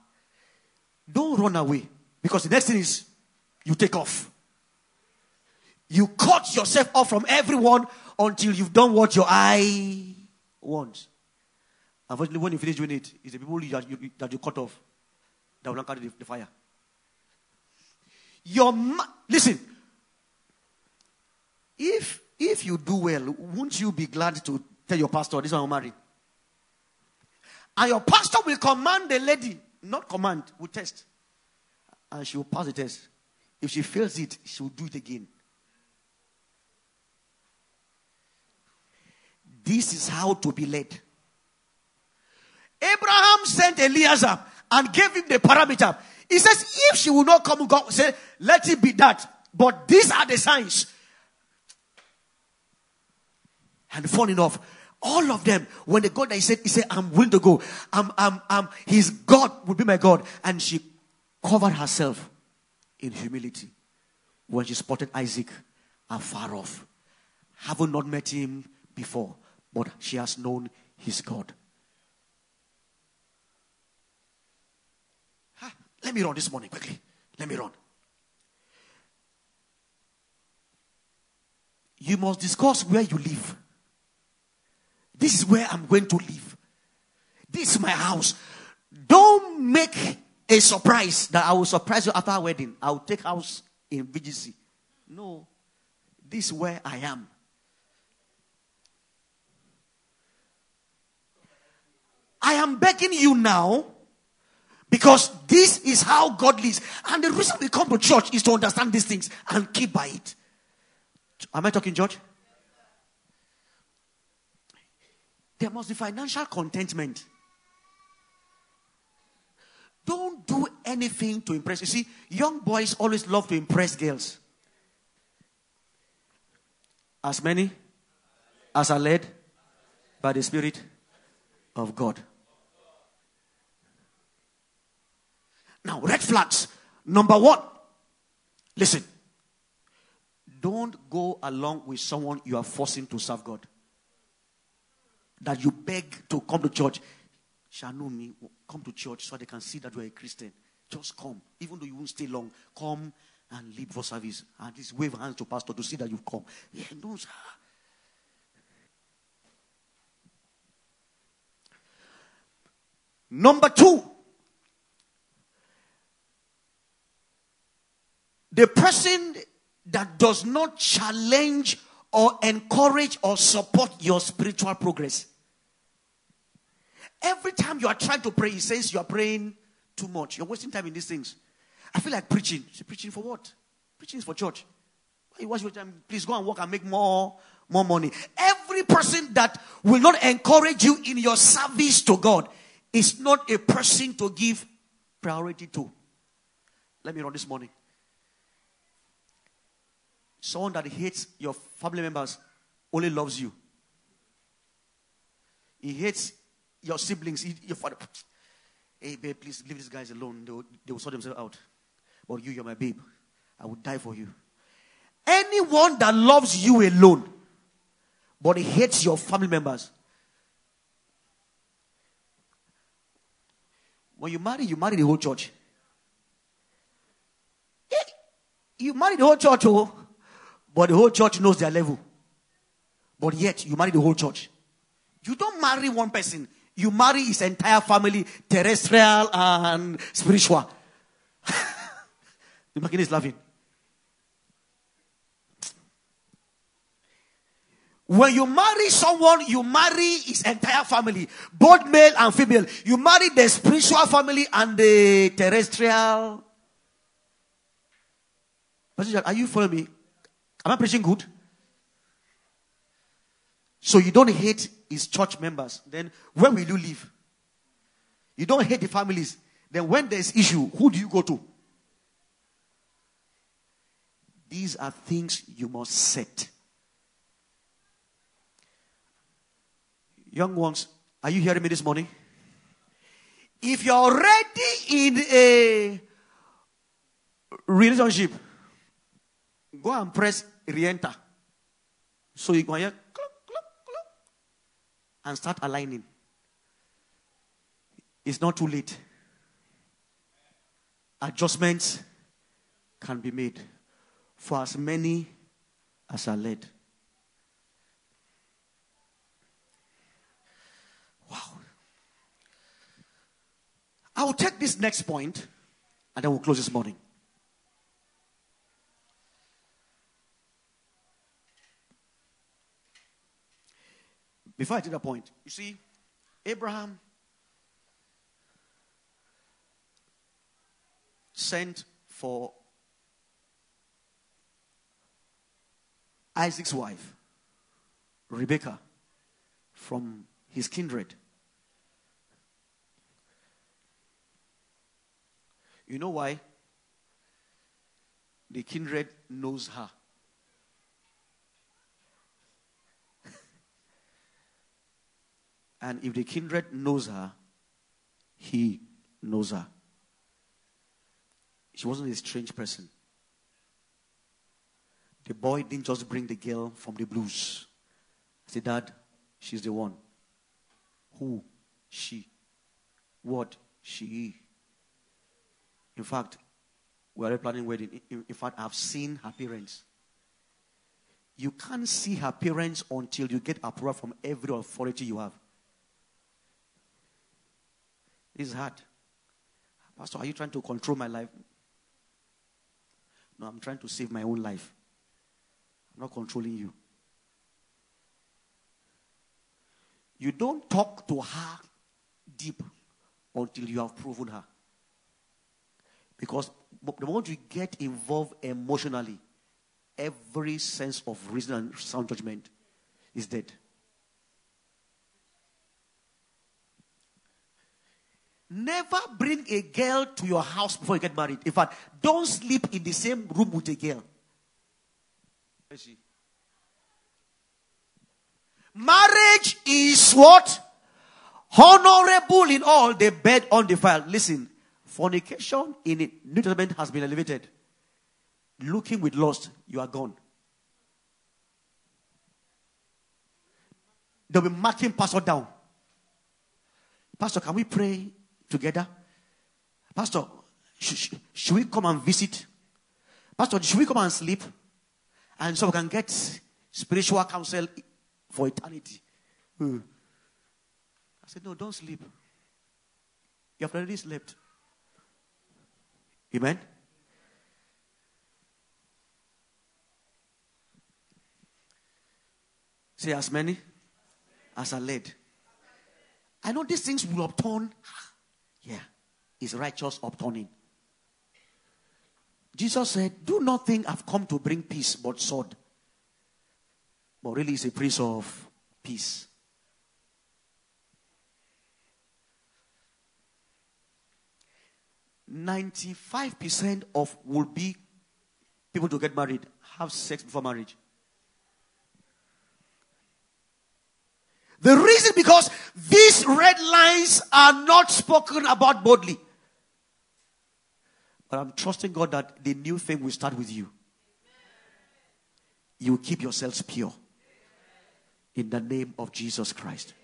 don't run away. Because the next thing is, you take off. You cut yourself off from everyone until you've done what your eye wants. Unfortunately, when you finish doing it, it's the people that you, that you cut off that will not carry the, the fire. Your ma- listen. If if you do well, won't you be glad to tell your pastor this one will marry? And your pastor will command the lady, not command, will test. And she will pass the test. If she fails it, she will do it again. This is how to be led. Abraham sent Eliezer and gave him the parameter. He says, if she will not come, God say, let it be that. But these are the signs. And funny enough, all of them, when they got there, he said, he said, I'm willing to go. I'm, I'm, I'm, his God will be my God. And she covered herself in humility when she spotted Isaac afar off. Having not met him before, but she has known his God. Let me run this morning quickly. Let me run. You must discuss where you live. This is where I'm going to live. This is my house. Don't make a surprise that I will surprise you after our wedding. I will take house in VGC. No. This is where I am. I am begging you now because this is how God lives. And the reason we come to church is to understand these things and keep by it. Am I talking, George? There must be financial contentment. Don't do anything to impress. You see, young boys always love to impress girls. As many as are led by the Spirit of God. Now, red flags. Number one, listen. Don't go along with someone you are forcing to serve God. That you beg to come to church. me, come to church so they can see that you are a Christian. Just come. Even though you won't stay long, come and leave for service. And just wave hands to pastor to see that you've come. Yeah, no, sir. Number two, The person that does not challenge or encourage or support your spiritual progress. Every time you are trying to pray, he says you are praying too much. You're wasting time in these things. I feel like preaching. Preaching for what? Preaching is for church. Why waste your time? Please go and work and make more, more money. Every person that will not encourage you in your service to God is not a person to give priority to. Let me run this morning. Someone that hates your family members only loves you. He hates your siblings, he, your father. Hey, babe, please leave these guys alone. They will, they will sort themselves out. But you, you're my babe. I would die for you. Anyone that loves you alone, but he hates your family members. When you marry, you marry the whole church. You marry the whole church, oh. But the whole church knows their level. But yet, you marry the whole church. You don't marry one person. You marry his entire family, terrestrial and spiritual. *laughs* the machine is laughing. When you marry someone, you marry his entire family, both male and female. You marry the spiritual family and the terrestrial. Are you following me? Am I preaching good? So you don't hate his church members. Then where will you live? You don't hate the families. Then when there's issue, who do you go to? These are things you must set. Young ones, are you hearing me this morning? If you're already in a relationship, go and press re-enter. So you go here, cluck, cluck, cluck, and start aligning. It's not too late. Adjustments can be made for as many as are led. Wow. I will take this next point and then we'll close this morning. Before I take that point, you see, Abraham sent for Isaac's wife, Rebecca, from his kindred. You know why? The kindred knows her. And if the kindred knows her, he knows her. She wasn't a strange person. The boy didn't just bring the girl from the blues. I said, Dad, she's the one. Who? She. What? She. In fact, we are planning wedding. In, in fact, I've seen her parents. You can't see her parents until you get approval from every authority you have. It's hard. Pastor, are you trying to control my life? No, I'm trying to save my own life. I'm not controlling you. You don't talk to her deep until you have proven her. Because the moment you get involved emotionally, every sense of reason and sound judgment is dead. Never bring a girl to your house before you get married. In fact, don't sleep in the same room with a girl. Marriage is what? Honorable in all, the bed undefiled. Listen, fornication in the New Testament has been elevated. Looking with lust, you are gone. They'll be marking pastor down. Pastor, can we pray together? Pastor, sh- should we come and visit? Pastor, should we come and sleep? And so we can get spiritual counsel for eternity. Hmm. I said, No, don't sleep. You have already slept. Amen? Say, as many as are led. I know these things will upturn. Yeah, it's righteous upturning. Jesus said, Do not think I've come to bring peace but sword. But really, he's a prince of peace. Ninety-five percent of will be people to get married have sex before marriage. The reason because these red lines are not spoken about boldly. But I'm trusting God that the new thing will start with you. You keep yourselves pure. In the name of Jesus Christ.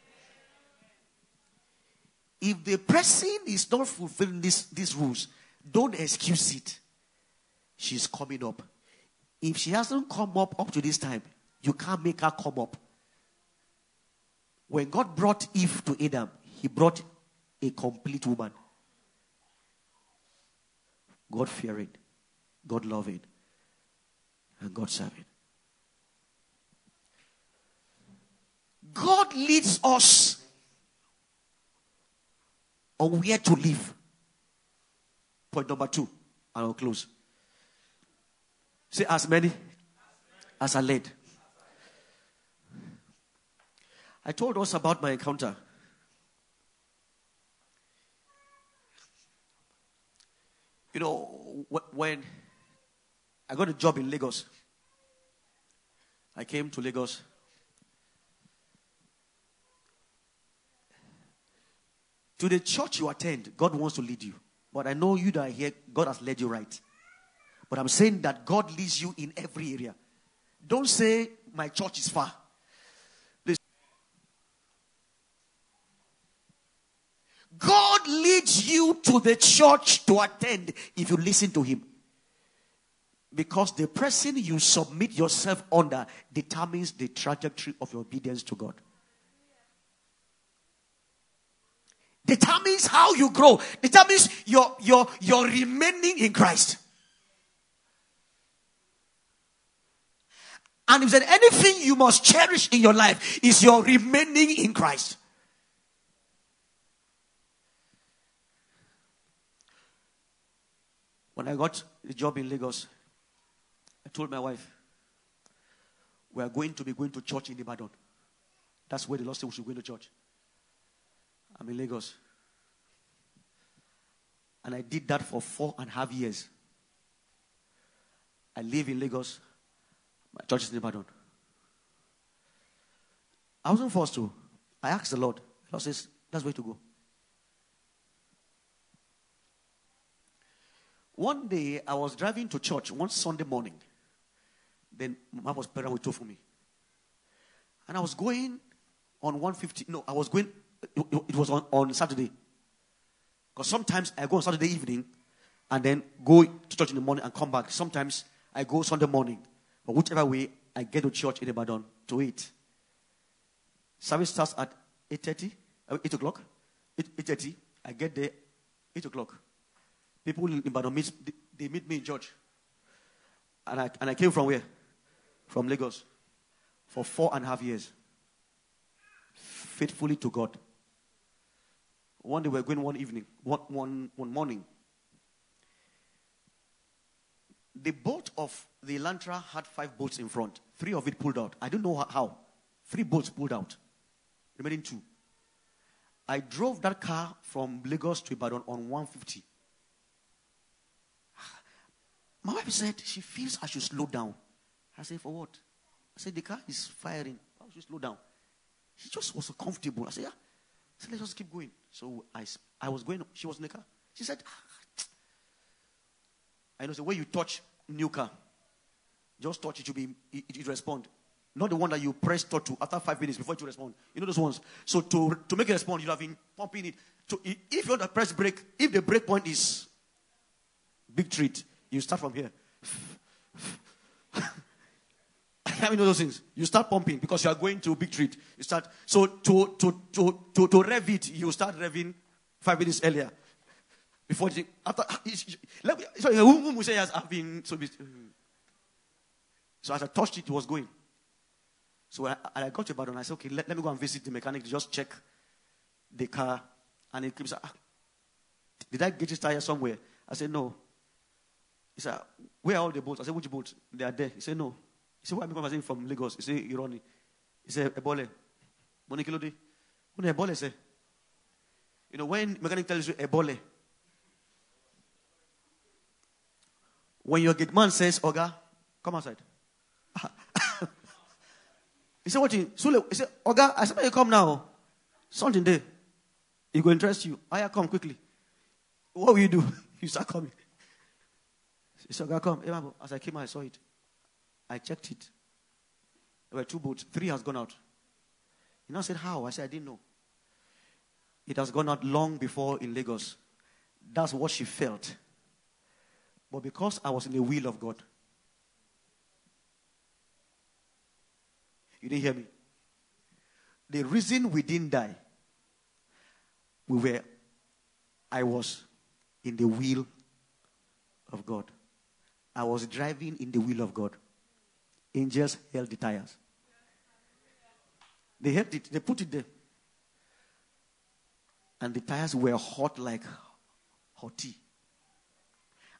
If the person is not fulfilling this, these rules, don't excuse it. She's coming up. If she hasn't come up up to this time, you can't make her come up. When God brought Eve to Adam, he brought a complete woman. God fearing, God loving, and God serving. God leads us on where to live. Point number two, and I'll close. Say, as many as are led. I told us about my encounter. You know, when I got a job in Lagos, I came to Lagos. To the church you attend, God wants to lead you. But I know you that are here, God has led you right. But I'm saying that God leads you in every area. Don't say, my church is far. God you to the church to attend if you listen to Him. Because the person you submit yourself under determines the trajectory of your obedience to God. Determines how you grow, determines your, your, your remaining in Christ. And if there's anything you must cherish in your life, is your remaining in Christ. When I got a job in Lagos, I told my wife, we are going to be going to church in Ibadan. That's where the Lord said we should go to church. I'm in Lagos. And I did that for four and a half years. I live in Lagos. My church is in Ibadan. I wasn't forced to. I asked the Lord. The Lord says, that's where to go. One day, I was driving to church one Sunday morning. Then, mom was pregnant with two for me. And I was going on 150. No, I was going, it was on, on Saturday. Because sometimes I go on Saturday evening and then go to church in the morning and come back. Sometimes I go Sunday morning. But whichever way, I get to church in Ibadan to eat. Service starts at 8.30, uh, 8 o'clock. 8, 8.30. I get there 8 o'clock. People in Ibadan meet, they meet me in church. And I, and I came from where? From Lagos. For four and a half years. Faithfully to God. One day we were going one evening, one, one, one morning. The boat of the Elantra had five boats in front. Three of it pulled out. I don't know how. Three boats pulled out. Remaining two. I drove that car from Lagos to Ibadan on 150. My wife said she feels I should slow down. I said, For what? I said, The car is firing. I should slow down. He just was so comfortable. I said, Yeah. I said, Let's just keep going. So I, I was going, she was in the car. She said, ah. I know the way you touch new car, just touch it, you be it, it respond. Not the one that you press start to after five minutes before it respond. You know those ones. So to, to make it respond, you have been pumping it. To, if you want to press brake, if the brake point is big treat, you start from here. *laughs* I mean, know those things. You start pumping because you are going to a big treat. You start so to to to to, to rev it. You start revving five minutes earlier. Before the, after let me has been so. So as I touched it, it was going. So I, I got to Ibadan. I said, okay, let, let me go and visit the mechanic to just check the car. And he keeps, ah, did I get his tire somewhere? I said, no. He said, Where are all the boats? I said, Which boats? They are there. He said, No. He said, Why am I coming from Lagos? He said, Ironi. He said, Ebole. Monikilode. What Ebole say? You know, when mechanic tells you Ebole, when your gate man says, Oga, come outside. *laughs* he said, What you? He said, Oga, I said, you come now. Something there. It will interest you. I come quickly. What will you do? *laughs* You start coming. He said, come. As I came, out, I saw it. I checked it. There were two boats. Three has gone out. He now said, How? I said, I didn't know. It has gone out long before in Lagos. That's what she felt. But because I was in the will of God, you didn't hear me. The reason we didn't die, we were, I was in the will of God. I was driving in the will of God. Angels held the tires. They held it, they put it there. And the tires were hot like hot tea.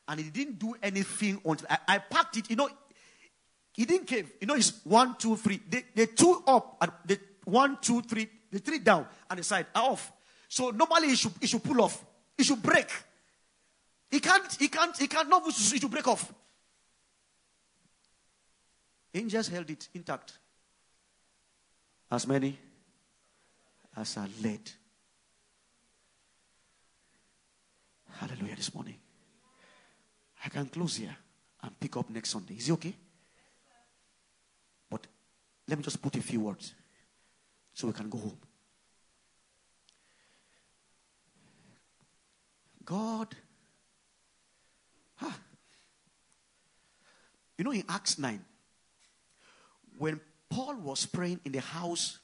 And it didn't do anything until I, I packed it. You know, it didn't cave. You know, it's one, two, three. They, they two up and the one, two, three, the three down and the side are off. So normally it should, it should pull off. It should break. He can't, he can't, he can't, no, it should break off. Angels held it intact. As many as are led. Hallelujah this morning. I can close here and pick up next Sunday. Is it okay? But let me just put a few words so we can go home. God, huh. you know, in Acts 9, when Paul was praying in the house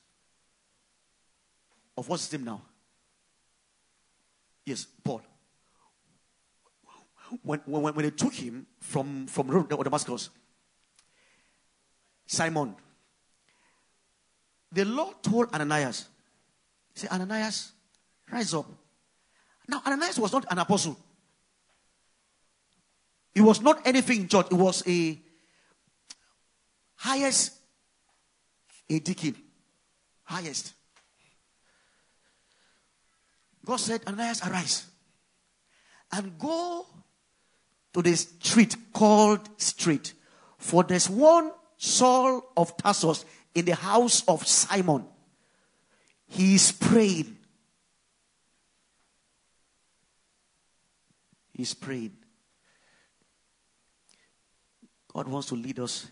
of what's his name now? Yes, Paul. When, when, when they took him from, from Damascus, Simon, the Lord told Ananias, He said, Ananias, rise up. Now, Ananias was not an apostle. He was not anything in church. It was a highest, a deacon. Highest. God said, Ananias, arise and go to the street called Street, For there's one Saul of Tarsus in the house of Simon. He is praying. He's praying. God wants to lead us.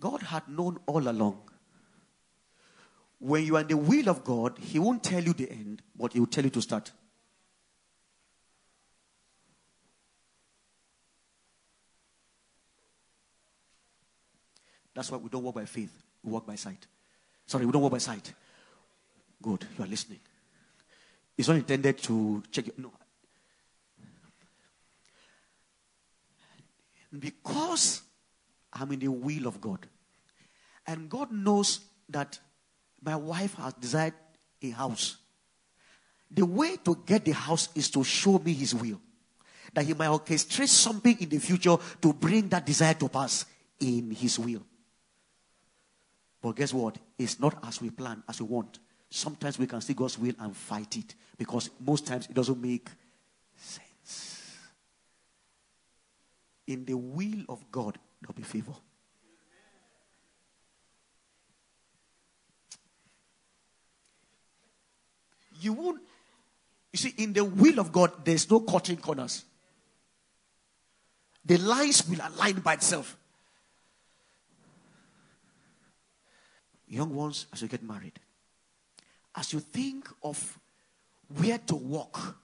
God had known all along. When you are in the will of God, He won't tell you the end, but He will tell you to start. That's why we don't walk by faith, we walk by sight. Sorry, we don't walk by sight. Good, you are listening. It's not intended to check you. No. Because I'm in the will of God, and God knows that my wife has desired a house. The way to get the house is to show me His will. That He might orchestrate something in the future to bring that desire to pass in His will. But guess what? It's not as we plan, as we want. Sometimes we can see God's will and fight it because most times it doesn't make sense. In the will of God, there'll be favor. You won't, you see, in the will of God, there's no cutting corners. The lines will align by itself. young ones, as you get married, as you think of where to walk,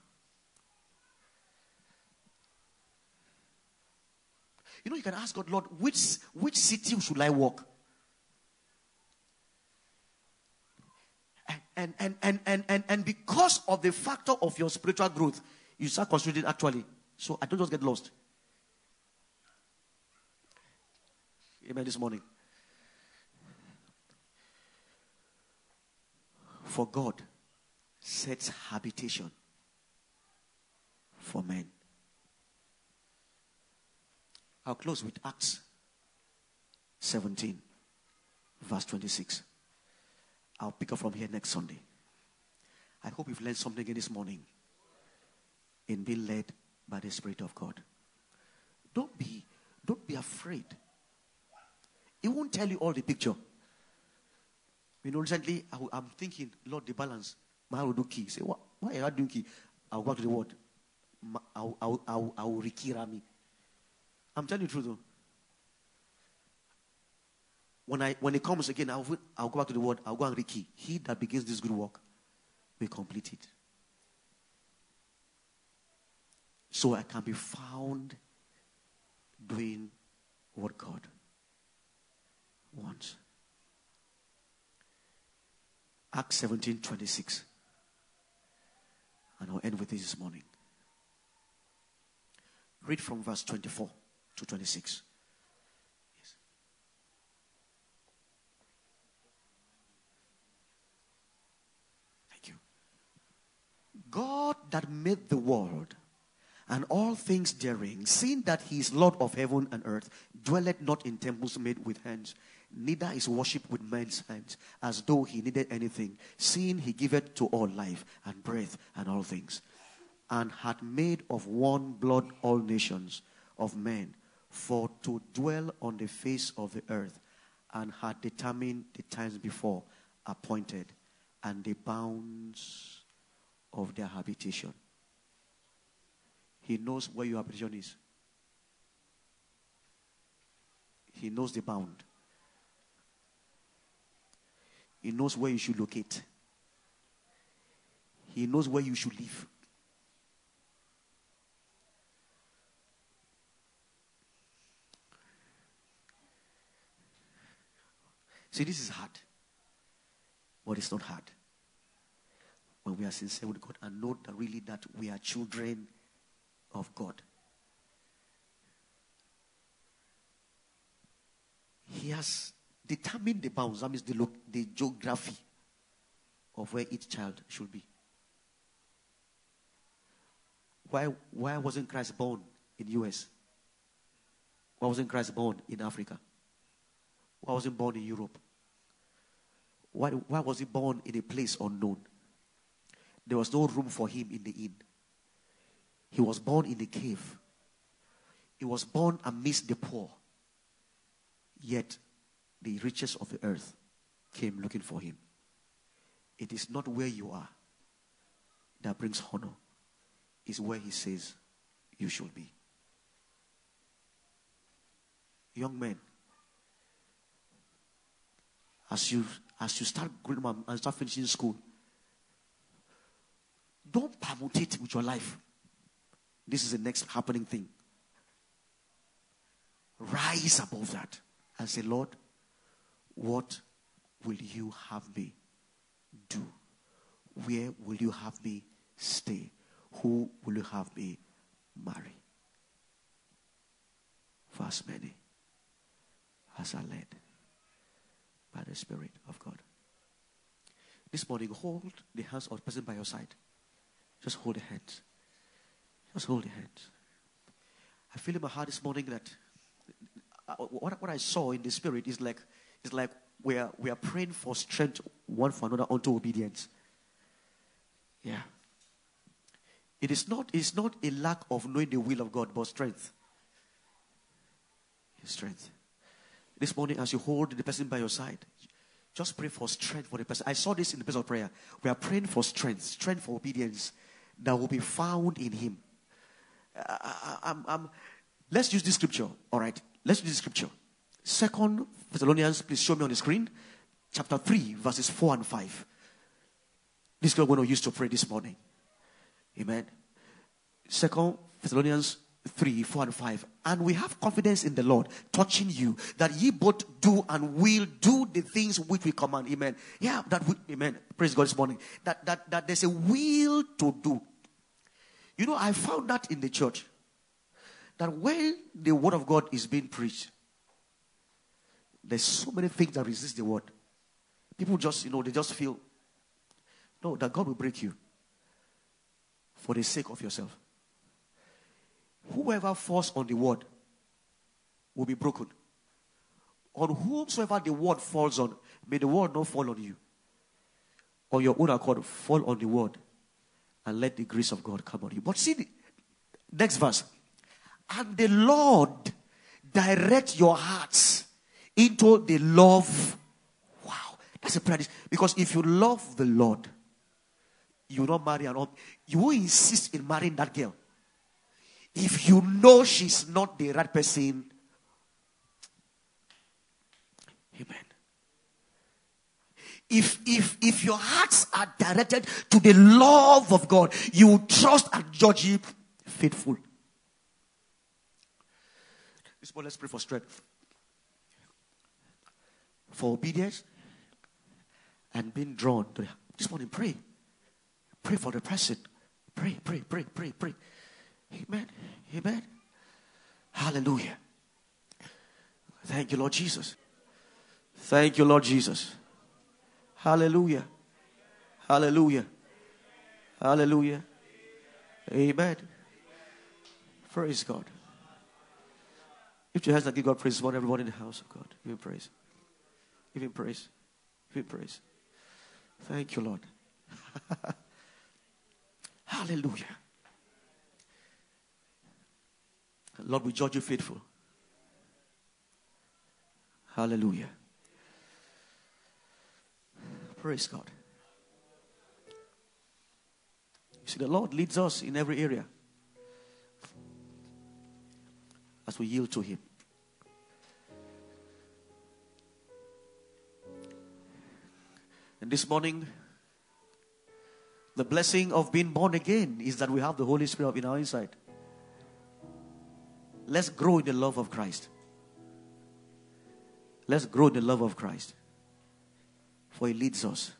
you know, you can ask God, Lord, which, which city should I walk? And, and, and, and, and, and because of the factor of your spiritual growth, you start considering actually. So I don't just get lost. Amen this morning. For God sets habitation for men. I'll close with Acts 17, verse 26. I'll pick up from here next Sunday. I hope you've learned something this morning in being led by the Spirit of God. Don't be, don't be afraid. It won't tell you all the picture. You know, recently I, am thinking, Lord, the balance. My will do key. Say, what? Why are you doing key? I'll go to the word. I'll, I'll, I'll, I'll rikira me. I'm telling you the truth though. When, I, when it comes again, I'll, I'll go back to the word. I'll go and riki. He that begins this good work will complete it. So I can be found doing what God wants. Acts 17 26. And I'll end with this this morning. Read from verse 24 to 26. Yes. Thank you. God that made the world and all things therein, seeing that he is Lord of heaven and earth, dwelleth not in temples made with hands neither is worshipped with men's hands, as though he needed anything, seeing he giveth to all life and breath and all things, and had made of one blood all nations of men, for to dwell on the face of the earth, and had determined the times before appointed, and the bounds of their habitation. He knows where your petition is. He knows the bound. He knows where you should locate. He knows where you should live. See, this is hard. But it's not hard. When we are sincere with God and know that really that we are children of God. He has determined the bounds, that means the, the geography of where each child should be. Why, why wasn't Christ born in US? Why wasn't Christ born in Africa? Why wasn't born in Europe? Why, why was he born in a place unknown? There was no room for him in the inn. He was born in a cave. He was born amidst the poor. Yet the riches of the earth came looking for him. It is not where you are that brings honor, it's where he says you should be. Young men, as you as you start growing and start finishing school, don't permutate with your life. This is the next happening thing. Rise above that and say, Lord, what will you have me do? Where will you have me stay? Who will you have me marry? For as many as I led by the Spirit of God. This morning, hold the hands of the person by your side. Just hold the hands. Just hold the hands. I feel in my heart this morning that uh, what, what I saw in the Spirit is like, is like we are, we are praying for strength one for another unto obedience. Yeah. It is not, it's not a lack of knowing the will of God, but strength. Strength. This morning, as you hold the person by your side, just pray for strength for the person. I saw this in the place of prayer. We are praying for strength, strength for obedience that will be found in Him. I, I, I'm, let's use this scripture. All right, let's use this scripture. Second Thessalonians, please show me on the screen, chapter three, verses four and five. This is what we're going to use to pray this morning. Amen. Second Thessalonians 3, 4, and 5. And we have confidence in the Lord, touching you, that ye both do and will do the things which we command. Amen. Yeah, that we, amen. Praise God this morning. That, that, that there's a will to do. You know, I found that in the church. That when the word of God is being preached, there's so many things that resist the word. People just, you know, they just feel, no, that God will break you for the sake of yourself. Whoever falls on the word will be broken. On whomsoever the word falls on, may the word not fall on you. On your own accord, fall on the word and let the grace of God come on you. But see the next verse. And the Lord direct your hearts into the love. Wow, that's a prayer. Because if you love the Lord, you will not marry an you will insist in marrying that girl if you know she's not the right person, amen. If, if, if your hearts are directed to the love of God, you will trust and judge him faithful. This morning, let's pray for strength, for obedience, and being drawn to the, this morning. Pray, pray for the person. Pray, pray, pray, pray, pray. Amen. Amen. Hallelujah. Thank you, Lord Jesus. Thank you, Lord Jesus. Hallelujah. Hallelujah. Hallelujah. Amen. Praise God. If your hands and give God praise, want everyone in the house of God. Give him praise. Give him praise. Give him praise. Thank you, Lord. *laughs* Hallelujah. Lord, we judge you faithful. Hallelujah. Praise God. You see, the Lord leads us in every area. as we yield to Him. And this morning, the blessing of being born again is that we have the Holy Spirit in our inside. Let's grow in the love of Christ. Let's grow in the love of Christ. For He leads us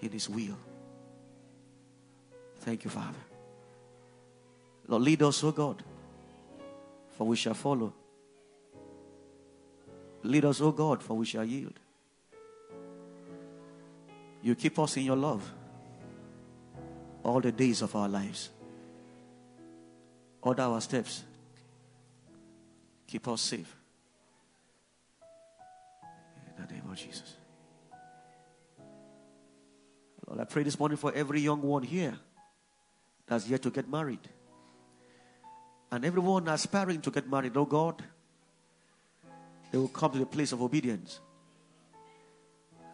in His will. Thank you, Father. Lord, lead us, O God, for we shall follow. Lead us, O God, for we shall yield. You keep us in your love all the days of our lives. Order our steps. Keep us safe. In the name of Jesus. Lord, I pray this morning for every young one here that's yet to get married. And everyone aspiring to get married, oh God, they will come to the place of obedience.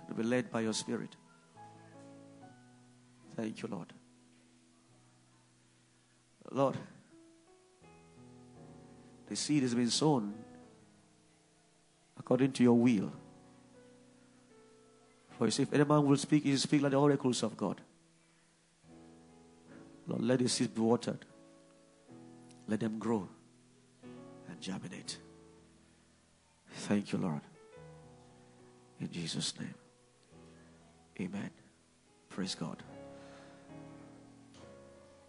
They'll be led by your Spirit. Thank you, Lord. Lord, the seed has been sown according to your will. For you say, if any man will speak, he will speak like the oracles of God. Lord, let the seed be watered. Let them grow and germinate. Thank you, Lord. In Jesus' name. Amen. Praise God.